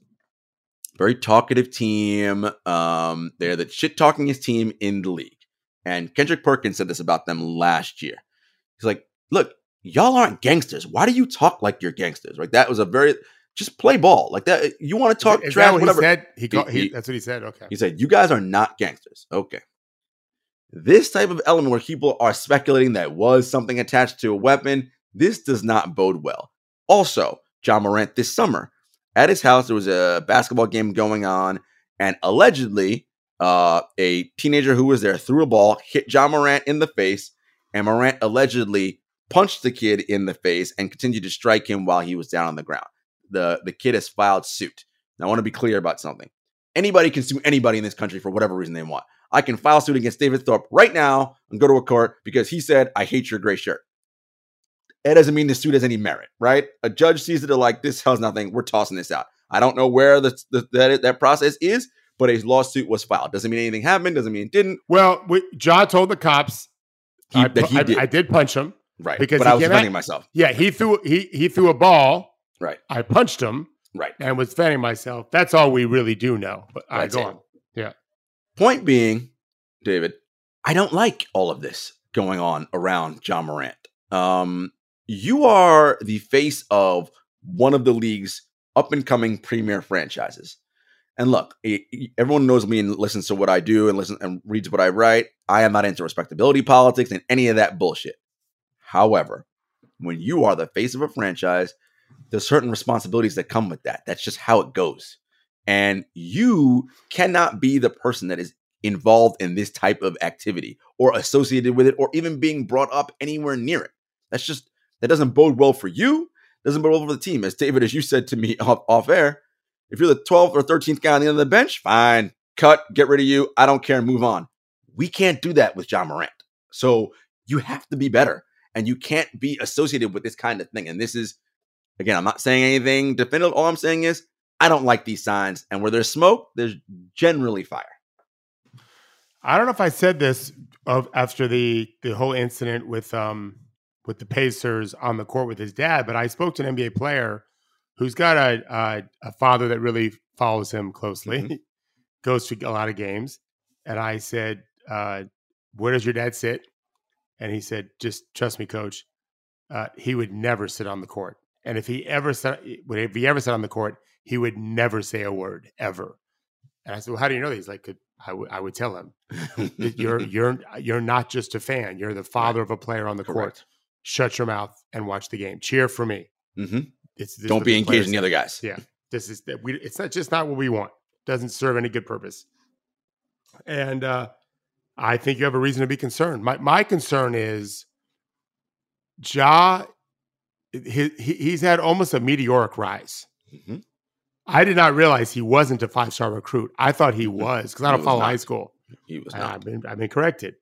very talkative team. Um, they're the shit talkingest team in the league. And Kendrick Perkins said this about them last year. He's like, look, y'all aren't gangsters. Why do you talk like you're gangsters? Right? That was a very just play ball like that. You want to talk is trash? what whatever. He said he, got, he, he, that's what he said. Okay. He said you guys are not gangsters. Okay. This type of element where people are speculating that was something attached to a weapon, this does not bode well. Also, Ja Morant this summer at his house there was a basketball game going on, and allegedly uh, a teenager who was there threw a ball, hit Ja Morant in the face, and Morant allegedly punched the kid in the face and continued to strike him while he was down on the ground. The, the kid has filed suit. Now, I want to be clear about something. Anybody can sue anybody in this country for whatever reason they want. I can file suit against David Thorpe right now and go to a court because he said, I hate your gray shirt. It doesn't mean the suit has any merit, right? A judge sees it like this has nothing. We're tossing this out. I don't know where the, the that, that process is, but a lawsuit was filed. Doesn't mean anything happened. Doesn't mean it didn't. Well, we, Ja told the cops He- I, that he I- did. I did punch him. right. because but he I was defending at- myself. Yeah, he threw he he threw a ball. Right. I punched him Right. and was defending myself. That's all we really do know. But I That's go on. Point being, David, I don't like all of this going on around Ja Morant. Um, you are the face of one of the league's up and coming premier franchises. And look, everyone knows me and listens to what I do and listen and reads what I write. I am not into respectability politics and any of that bullshit. However, when you are the face of a franchise, there's certain responsibilities that come with that. That's just how it goes. And you cannot be the person that is involved in this type of activity or associated with it or even being brought up anywhere near it. That's just, that doesn't bode well for you, doesn't bode well for the team. As David, as you said to me off, off air, if you're the 12th or 13th guy on the end of the bench, fine, cut, get rid of you. I don't care, move on. We can't do that with Ja Morant. So you have to be better and you can't be associated with this kind of thing. And this is, again, I'm not saying anything definitive. All I'm saying is, I don't like these signs. And where there's smoke, there's generally fire. I don't know if I said this of after the the whole incident with um with the Pacers on the court with his dad, but I spoke to an NBA player who's got a a, a father that really follows him closely, Mhm. goes to a lot of games, and I said, uh, "Where does your dad sit?" And he said, "Just trust me, coach. Uh, he would never sit on the court, and if he ever sat, if he ever sat on the court, he would never say a word ever." And I said, "Well, how do you know?" that?" He's like, "I would I would tell him." you're you're you're not just a fan. You're the father of a player on the court. Shut your mouth and watch the game. Cheer for me. hmm It's this Don't be engaged in the other guys. Yeah, this is that we. It's not just not what we want. Doesn't serve any good purpose. And uh, I think you have a reason to be concerned. My my concern is, Ja. He, he, he's had almost a meteoric rise. Mhm. I did not realize he wasn't a five star recruit. I thought he was because I don't follow not. high school. He was not. I've been I've been corrected.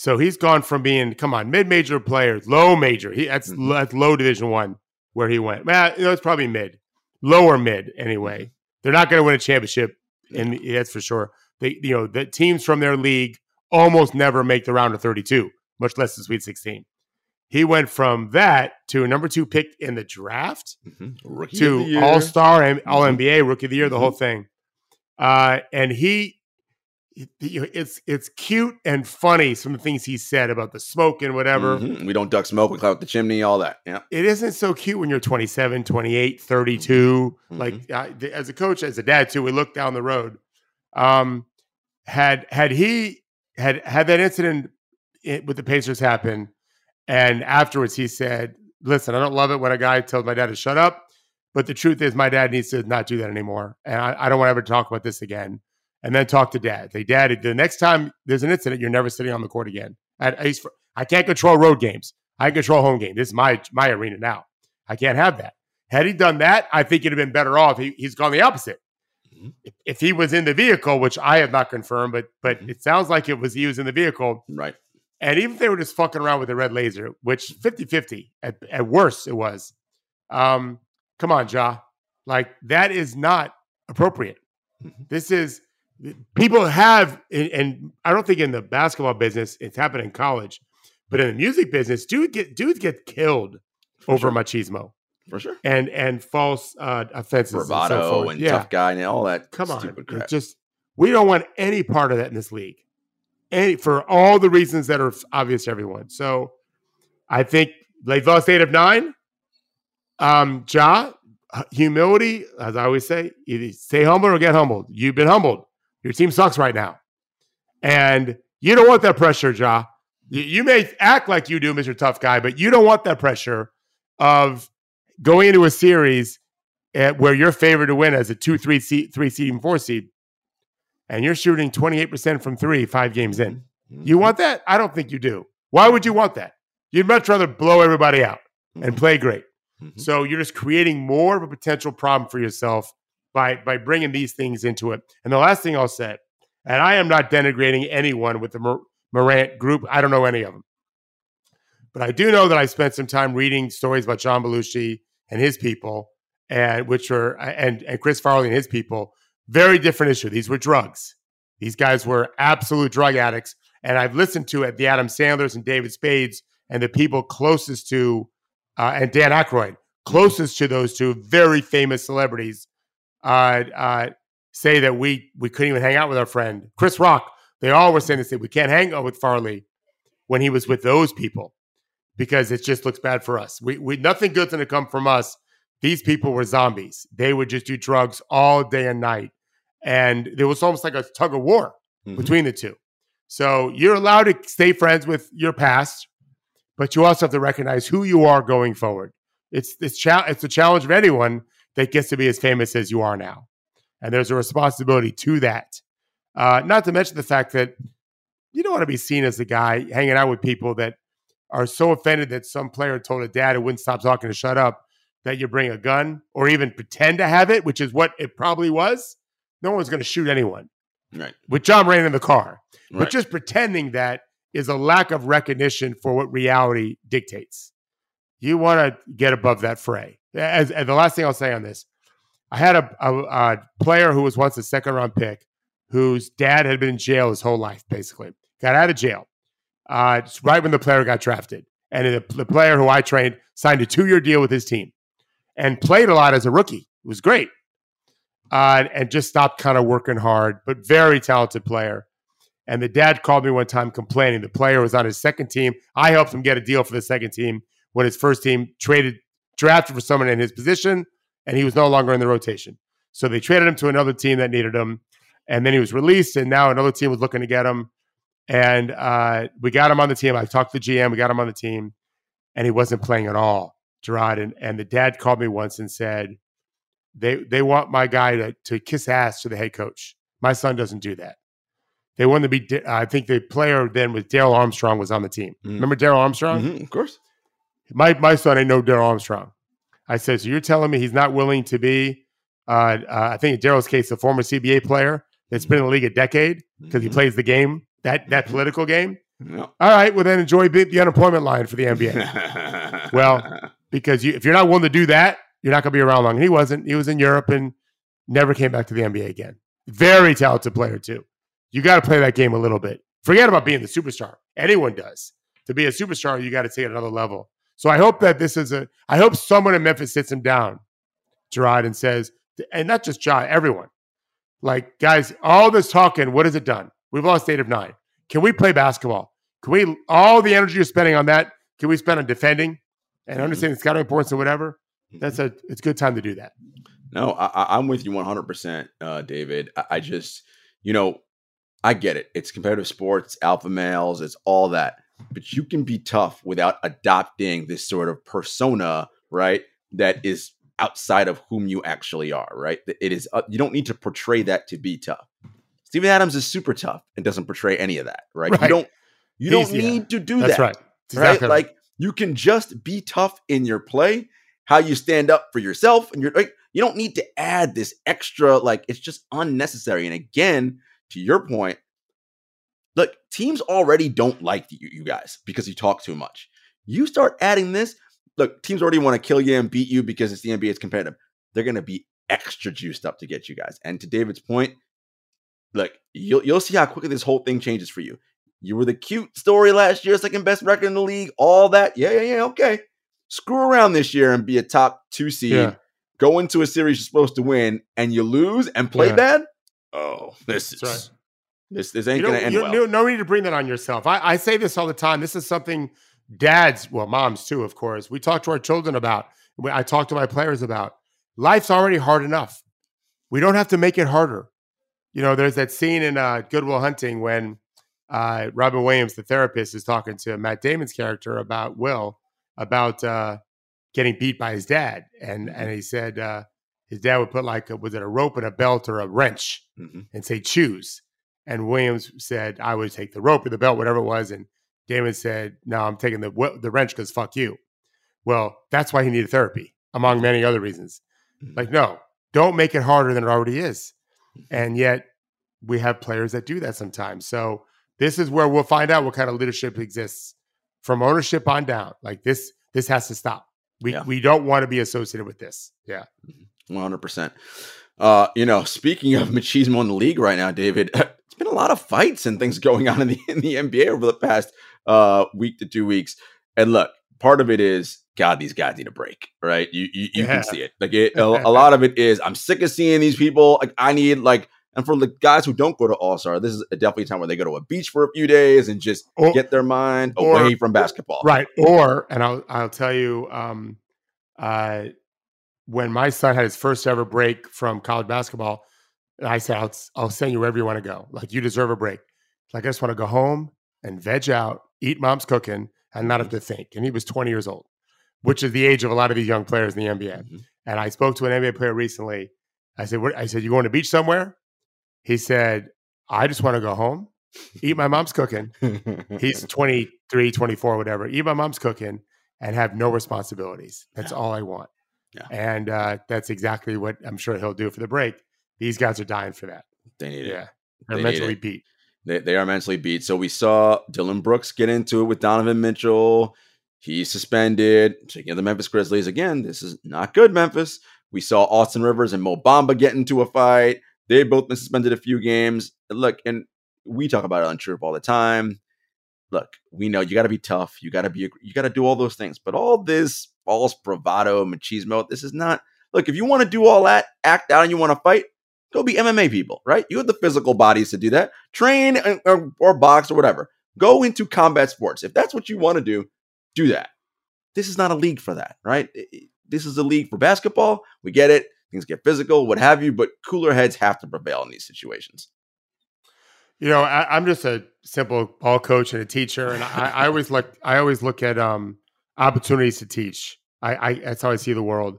So he's gone from being come on mid major players, low major. He that's Mhm. that's low Division One where he went. Well, you know, it's probably mid, lower mid anyway. Mm-hmm. They're not going to win a championship, and that's for sure. They you know the teams from their league almost never make the round of thirty two, much less the Sweet Sixteen. He went from that to a number two pick in the draft Mhm. The to. All Star and. All NBA Rookie of the Year, the Mhm. whole thing. Uh, and he, it's it's cute and funny. Some of the things he said about the smoke and whatever. Mhm. We don't duck smoke. We climb up the chimney. All that. Yeah. It isn't so cute when you're 27, 28, 32. Mhm. Like th- as a coach, as a dad too, we look down the road. Um, had had he had had that incident with the Pacers happen, and afterwards he said, "Listen, I don't love it when a guy tells my dad to shut up, but the truth is, my dad needs to not do that anymore, and I, I don't want to ever talk about this again." And then talk to dad. Say, Dad, the next time there's an incident, you're never sitting on the court again. At least for, I can't control road games. I control home game. This is my my arena now. I can't have that. Had he done that, I think he'd have been better off. He, he's gone the opposite. Mhm. If, if he was in the vehicle, which I have not confirmed, but but Mhm. it sounds like it was he was in the vehicle, Right. and even if they were just fucking around with the red laser, which 50-50 at, at worst it was. Um, come on, Ja. Like that is not appropriate. Mhm. This is people have and, and I don't think in the basketball business it's happened in college, but in the music business, dude get dudes get killed For over sure. machismo For sure. and and false uh, offenses, and so forth. and yeah, tough guy and all that. come on, just we don't want any part of that in this league, any for all the reasons that are obvious to everyone. So, I think they lost eight of nine. Um, Ja, humility, as I always say, either stay humble or get humbled. You've been humbled. Your team sucks right now, and you don't want that pressure, Ja. You, may act like you do, Mister Tough Guy, but you don't want that pressure of going into a series at, where you're favored to win as a two, three seed, three seed, and four seed, and you're shooting 28% from three five games in. You want that? I don't think you do. Why would you want that? You'd much rather blow everybody out and Mhm. play great. Mhm. So you're just creating more of a potential problem for yourself by by bringing these things into it. And the last thing I'll say, And I am not denigrating anyone with the Morant group. I don't know any of them. But I do know that I spent some time reading stories about John Belushi and his people, and which were and and Chris Farley and his people. Very different issue. These were drugs. These guys were absolute drug addicts. And I've listened to it, the Adam Sandlers and David Spades and the people closest to, uh, and Dan Aykroyd, closest to those two very famous celebrities, uh, uh, say that we we couldn't even hang out with our friend Chris Rock. They all were saying this: we can't hang out with Farley when he was with those people because it just looks bad for us. We, we nothing good's going to come from us. These people were zombies. They would just do drugs all day and night, and there was almost like a tug of war mm-hmm. between the two. So you're allowed to stay friends with your past, but you also have to recognize who you are going forward. It's it's cha- it's a challenge of anyone that gets to be as famous as you are now, and there's a responsibility to that. Uh, not to mention the fact that you don't want to be seen as the guy hanging out with people that are so offended that some player told a dad who wouldn't stop talking to shut up that you bring a gun or even pretend to have it, which is what it probably was. No one's going to shoot anyone. Right. With Ja Morant in the car. Right. But just pretending that is a lack of recognition for what reality dictates. You want to get above that fray. As, the last thing I'll say on this, I had a, a, a player who was once a second round pick whose dad had been in jail his whole life, basically. Got out of jail uh, right when the player got drafted. And the, the player who I trained signed a two year deal with his team and played a lot as a rookie. It was great. Uh, and just stopped kind of working hard, but very talented player. And the dad called me one time complaining the player was on his second team. I helped him get a deal for the second team when his first team traded, drafted for someone in his position, and he was no longer in the rotation. So they traded him to another team that needed him. And then he was released, and now another team was looking to get him. And uh, we got him on the team. I talked to the GM, we got him on the team, and he wasn't playing at all, Gerard. And, and the dad called me once and said, they, they want my guy to, to kiss ass to the head coach. My son doesn't do that. They wanted to be, I think the player then was Darrell Armstrong was on the team. Mm. Remember Darrell Armstrong? Mm-hmm, of course. My, my son, ain't no Darrell Armstrong. I said, so you're telling me he's not willing to be, uh, uh, I think in Darrell's case, a former CBA player that's been in the league a decade because mm-hmm. he plays the game that that political game. No. All right, well then enjoy the unemployment line for the NBA. well, because you, if you're not willing to do that, you're not going to be around long. And he wasn't. He was in Europe and never came back to the NBA again. Very talented player too. You got to play that game a little bit. Forget about being the superstar. Anyone does. To be a superstar, you got to take it another level. So I hope that this is a. I hope someone in Memphis sits him down, Gerard, and says, and not just Ja, everyone. Like guys, all this talking, what has it done? We've lost eight of nine. Can we play basketball? Can we all the energy you're spending on that? Can we spend on defending and mm-hmm. understanding mm-hmm. scouting importance and whatever? That's a it's a good time to do that. No, I, am with you 100, uh, percent David. I, I just you know I get it. It's competitive sports, alpha males, it's all that. But you can be tough without adopting this sort of persona, right? That is outside of whom you actually are, right? It is uh, you don't need to portray that to be tough. Steven Adams is super tough and doesn't portray any of that, right? right. You don't you He's, don't need yeah. to do That's that. right. Exactly right? Like you can just be tough in your play, how you stand up for yourself, and you're like you don't need to add this extra, like it's just unnecessary. And again, to your point, look, teams already don't like you, you guys because you talk too much. You start adding this, look, teams already want to kill you and beat you because it's the NBA, it's competitive. They're gonna be extra juiced up to get you guys. And to David's point, look, you'll you'll see how quickly this whole thing changes for you. You were the cute story last year, second best record in the league, all that. Yeah, yeah, yeah. Okay. Screw around this year and be a top two seed. Yeah. Go into a series you're supposed to win and you lose and play yeah. bad. Oh, this is right. This this ain't gonna end well. No, no need to bring that on yourself. I, I say this all the time. This is something dads, well, moms too, of course. We talk to our children about. I talk to my players about. Life's already hard enough. We don't have to make it harder you know, there's that scene in uh, Good Will Hunting when uh, Robin Williams, the therapist, is talking to Matt Damon's character about Will about uh, getting beat by his dad, and mm-hmm. and he said uh, his dad would put like a, was it a rope and a belt or a wrench, mm-hmm. and say choose. And Williams said, "I would take the rope or the belt, whatever it was." And Damon said, "No, I'm taking the the wrench because fuck you." Well, that's why he needed therapy, among many other reasons. Mm-hmm. Like, no, don't make it harder than it already is. And yet, we have players that do that sometimes. So this is where we'll find out what kind of leadership exists from ownership on down. Like this, this has to stop. We yeah. we don't want to be associated with this. Yeah, mm-hmm. one hundred percent. Uh, you know, speaking of machismo in the league right now, David, it's been a lot of fights and things going on in the in the NBA over the past uh week to two weeks. And look, part of it is God, these guys need a break, right? You you, you yeah. can see it. Like it, a, a lot of it is I'm sick of seeing these people. Like I need like and for the guys who don't go to All Star, this is definitely a time where they go to a beach for a few days and just or, get their mind or, away from basketball. Right. Or, and I'll I'll tell you, um, uh, when my son had his first ever break from college basketball, I said, I'll, I'll send you wherever you want to go. Like you deserve a break. Like I just want to go home and veg out, eat mom's cooking, and not have to think. And he was 20 years old, which is the age of a lot of these young players in the NBA. Mm-hmm. And I spoke to an NBA player recently. I said, what? I said, you going to beach somewhere? He said, I just want to go home, eat my mom's cooking. He's 23, 24, whatever. Eat my mom's cooking and have no responsibilities. That's yeah. all I want. Yeah. And uh, that's exactly what I'm sure he'll do for the break. These guys are dying for that. They need yeah. it. They're they mentally beat. They, they are mentally beat. So we saw Dillon Brooks get into it with Donovan Mitchell. He's suspended. Speaking of the Memphis Grizzlies, again, this is not good, Memphis. We saw Austin Rivers and Mo Bamba get into a fight. They both been suspended a few games. Look, and we talk about it on Chirp all the time. Look, we know you got to be tough. You got to be, you got to do all those things. But all this false bravado, machismo, this is not. Look, if you want to do all that, act out, and you want to fight, go be MMA people, right? You have the physical bodies to do that. Train or, or box or whatever. Go into combat sports. If that's what you want to do, do that. This is not a league for that, right? This is a league for basketball. We get it things get physical, what have you, but cooler heads have to prevail in these situations. You know, I, am just a simple ball coach and a teacher, and I, I always look. I always look at um, opportunities to teach. I, I, that's how I see the world.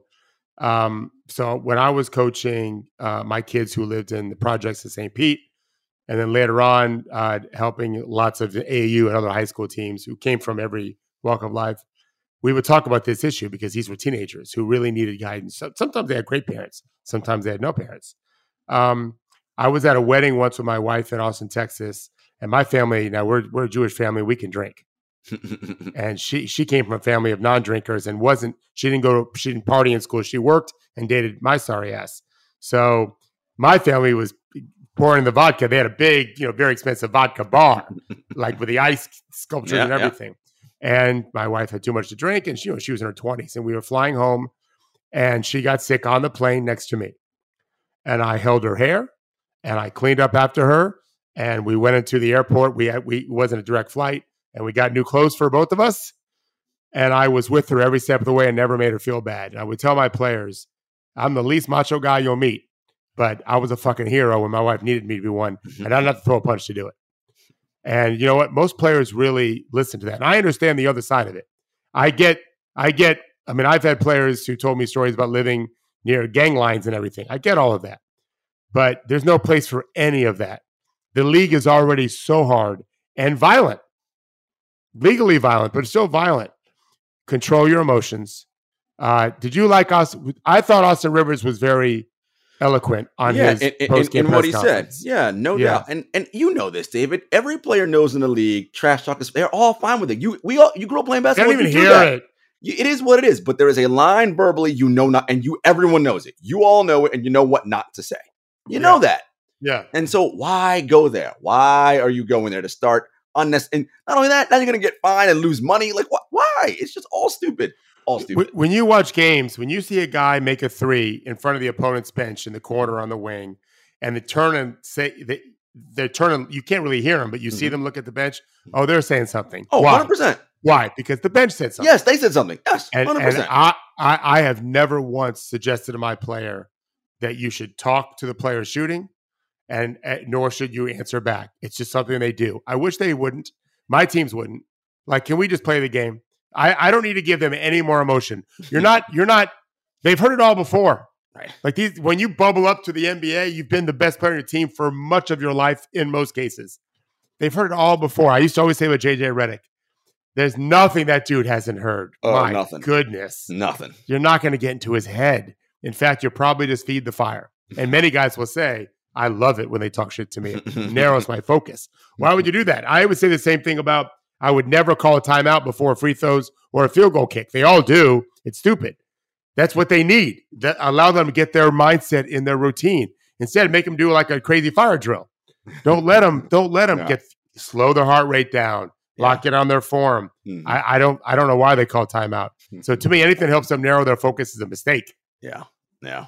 Um, so when I was coaching uh, my kids who lived in the projects in St. Pete, and then later on uh, helping lots of AAU and other high school teams who came from every walk of life, we would talk about this issue because these were teenagers who really needed guidance. So Sometimes they had great parents, sometimes they had no parents. Um, I was at a wedding once with my wife in Austin, Texas, and my family. Now we're we're a Jewish family; we can drink. and she she came from a family of non-drinkers and wasn't she didn't go to she didn't party in school. She worked and dated my sorry ass. So my family was pouring the vodka. They had a big, you know, very expensive vodka bar, like with the ice sculptures yeah, and everything. Yeah. And my wife had too much to drink, and she, you know, she was in her 20s. And we were flying home, and she got sick on the plane next to me. And I held her hair, and I cleaned up after her. And we went into the airport. We had, we it wasn't a direct flight, and we got new clothes for both of us. And I was with her every step of the way and never made her feel bad. And I would tell my players, I'm the least macho guy you'll meet, but I was a fucking hero when my wife needed me to be one, mm-hmm. and I didn't have to throw a punch to do it. And you know what? Most players really listen to that. And I understand the other side of it. I get, I get, I mean, I've had players who told me stories about living near gang lines and everything. I get all of that. But there's no place for any of that. The league is already so hard and violent, legally violent, but it's still violent. Control your emotions. Uh, did you like us? I thought Austin Rivers was very eloquent on yeah, his and, and, and what he conference. said. Yeah, no yeah. doubt. And and you know this, David. Every player knows in the league, trash talk is they're all fine with it. You we all you grew up playing basketball. Can't even hear that. it. it is what it is, but there is a line verbally you know not, and you everyone knows it. You all know it, and you know what not to say. You yeah. know that. Yeah. And so why go there? Why are you going there to start unnecessary? And not only that, now you're going to get fined and lose money. Like what? Why? It's just all stupid all stupid. When you watch games, when you see a guy make a three in front of the opponent's bench in the corner on the wing, and they turn and say they they're turning, you can't really hear them, but you mm-hmm. see them look at the bench. Oh, they're saying something. Oh, 100 percent. Why? Because the bench said something. Yes, they said something. Yes, and, and I, I, I have never once suggested to my player that you should talk to the player shooting, and uh, nor should you answer back. It's just something they do. I wish they wouldn't. My teams wouldn't. Like, can we just play the game? I, I don't need to give them any more emotion. You're not, you're not, they've heard it all before. Right. Like these, when you bubble up to the NBA, you've been the best player on your team for much of your life in most cases. They've heard it all before. I used to always say with JJ Redick, there's nothing that dude hasn't heard. Oh, My nothing. goodness. Nothing. You're not going to get into his head. In fact, you'll probably just feed the fire. And many guys will say, I love it when they talk shit to me. It narrows my focus. Why would you do that? I would say the same thing about I would never call a timeout before free throws or a field goal kick. They all do. It's stupid. That's what they need. That allow them to get their mindset in their routine. Instead, make them do like a crazy fire drill. Don't let them. Don't let them get slow their heart rate down. Lock it on their form. Mm-hmm. I, I, don't. I don't know why they call timeout. So to me, anything that helps them narrow their focus is a mistake. Yeah. Yeah.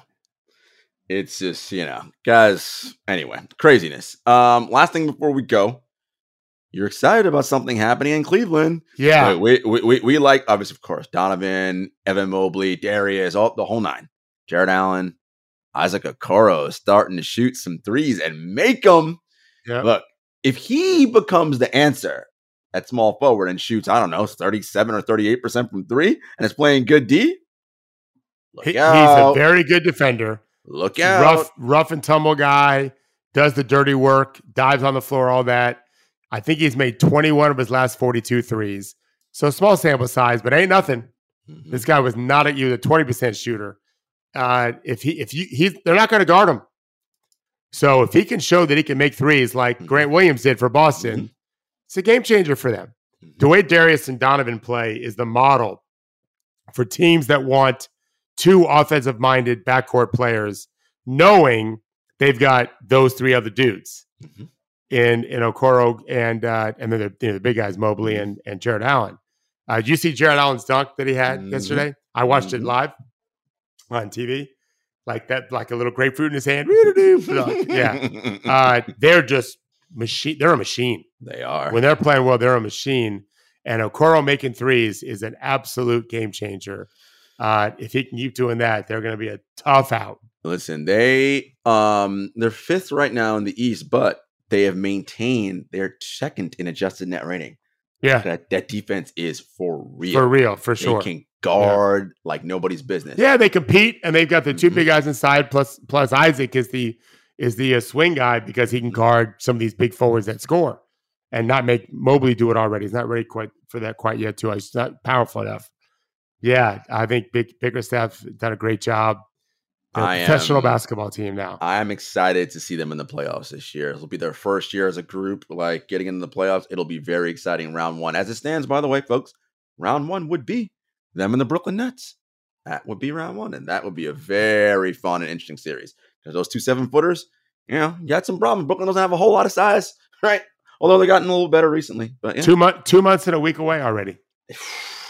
It's just you know, guys. Anyway, craziness. Um, last thing before we go, you're excited about something happening in Cleveland. Yeah, we we we, we like obviously, of course, Donovan, Evan Mobley, Darius, all the whole nine. Jarrett Allen, Isaac Okoro starting to shoot some threes and make them. Yeah. Look, if he becomes the answer at small forward and shoots, I don't know, 37 or 38% from three and is playing good D, he, he's a very good defender. Look out. Rough, rough and tumble guy, does the dirty work, dives on the floor, all that. I think he's made 21 of his last 42 threes. So small sample size, but ain't nothing. Mm-hmm. This guy was not at you, the 20% shooter. Uh, if he, if you, he, they're not going to guard him. So if he can show that he can make threes like mm-hmm. Grant Williams did for Boston, mm-hmm. it's a game changer for them. Mm-hmm. The way Darius and Donovan play is the model for teams that want two offensive minded backcourt players, knowing they've got those three other dudes mm-hmm. in in Okoro and uh, and then the, you know, the big guys Mobley mm-hmm. and and Jarrett Allen. Uh, did you see Jarrett Allen's dunk that he had mm-hmm. yesterday? I watched mm-hmm. it live on TV. Like that, like a little grapefruit in his hand. yeah, uh, they're just machine. They're a machine. They are. When they're playing well, they're a machine. And Okoro making threes is an absolute game changer. Uh, if he can keep doing that, they're going to be a tough out. Listen, they um they're fifth right now in the East, but they have maintained their second in adjusted net rating. Yeah, that that defense is for real, for real, for sure. They can guard yeah. like nobody's business. Yeah, they compete, and they've got the 2 mm-hmm. big guys inside. Plus, plus Isaac is the is the uh, swing guy because he can guard some of these big forwards that score and not make Mobley do it already. He's not ready quite for that quite yet. Too, he's not powerful enough. Yeah, I think Big Bickerstaff done a great job. They're a professional am, basketball team now. I am excited to see them in the playoffs this year. It'll be their first year as a group, like getting into the playoffs. It'll be very exciting. Round one, as it stands, by the way, folks, round one would be them and the Brooklyn Nets. That would be round one, and that would be a very fun and interesting series because those two seven footers, you know, you got some problems. Brooklyn doesn't have a whole lot of size, right? Although they've gotten a little better recently, but yeah. two months, two months and a week away already.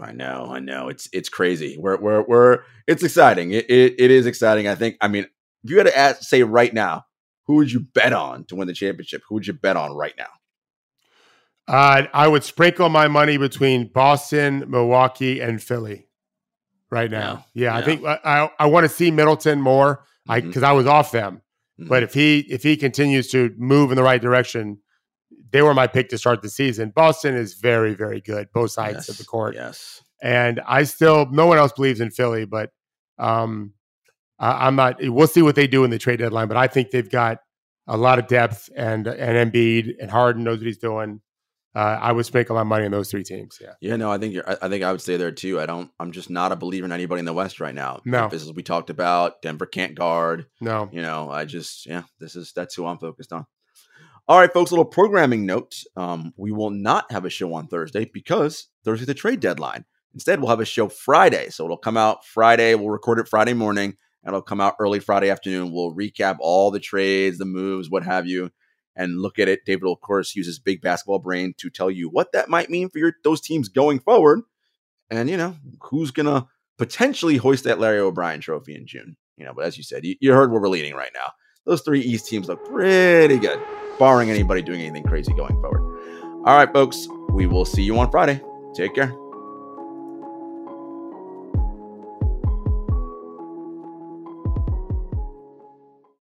I know, I know. It's it's crazy. We're we're we're it's exciting. It it, it is exciting. I think. I mean, if you had to ask, say right now, who would you bet on to win the championship? Who would you bet on right now? Uh, I would sprinkle my money between Boston, Milwaukee, and Philly right now. Yeah, yeah, yeah. I think I I, want to see Middleton more. I because mm-hmm. I was off them, mm-hmm. but if he if he continues to move in the right direction, they were my pick to start the season. Boston is very, very good, both sides yes, of the court. Yes. And I still, no one else believes in Philly, but um, I, I'm not. We'll see what they do in the trade deadline, but I think they've got a lot of depth, and and Embiid and Harden knows what he's doing. Uh, I would sprinkle my money on those three teams. Yeah. Yeah. No, I think you're. I think I would stay there too. I don't. I'm just not a believer in anybody in the West right now. No. This is we talked about. Denver can't guard. No. You know. I just. Yeah. This is that's who I'm focused on. All right, folks, little programming note. Um, we will not have a show on Thursday because Thursday's the trade deadline. Instead, we'll have a show Friday. So it'll come out Friday. We'll record it Friday morning and it'll come out early Friday afternoon. We'll recap all the trades, the moves, what have you, and look at it. David will, of course, use his big basketball brain to tell you what that might mean for your those teams going forward. And, you know, who's going to potentially hoist that Larry O'Brien trophy in June. You know, but as you said, you, you heard where we're leading right now. Those three East teams look pretty good barring anybody doing anything crazy going forward. All right, folks, we will see you on Friday. Take care.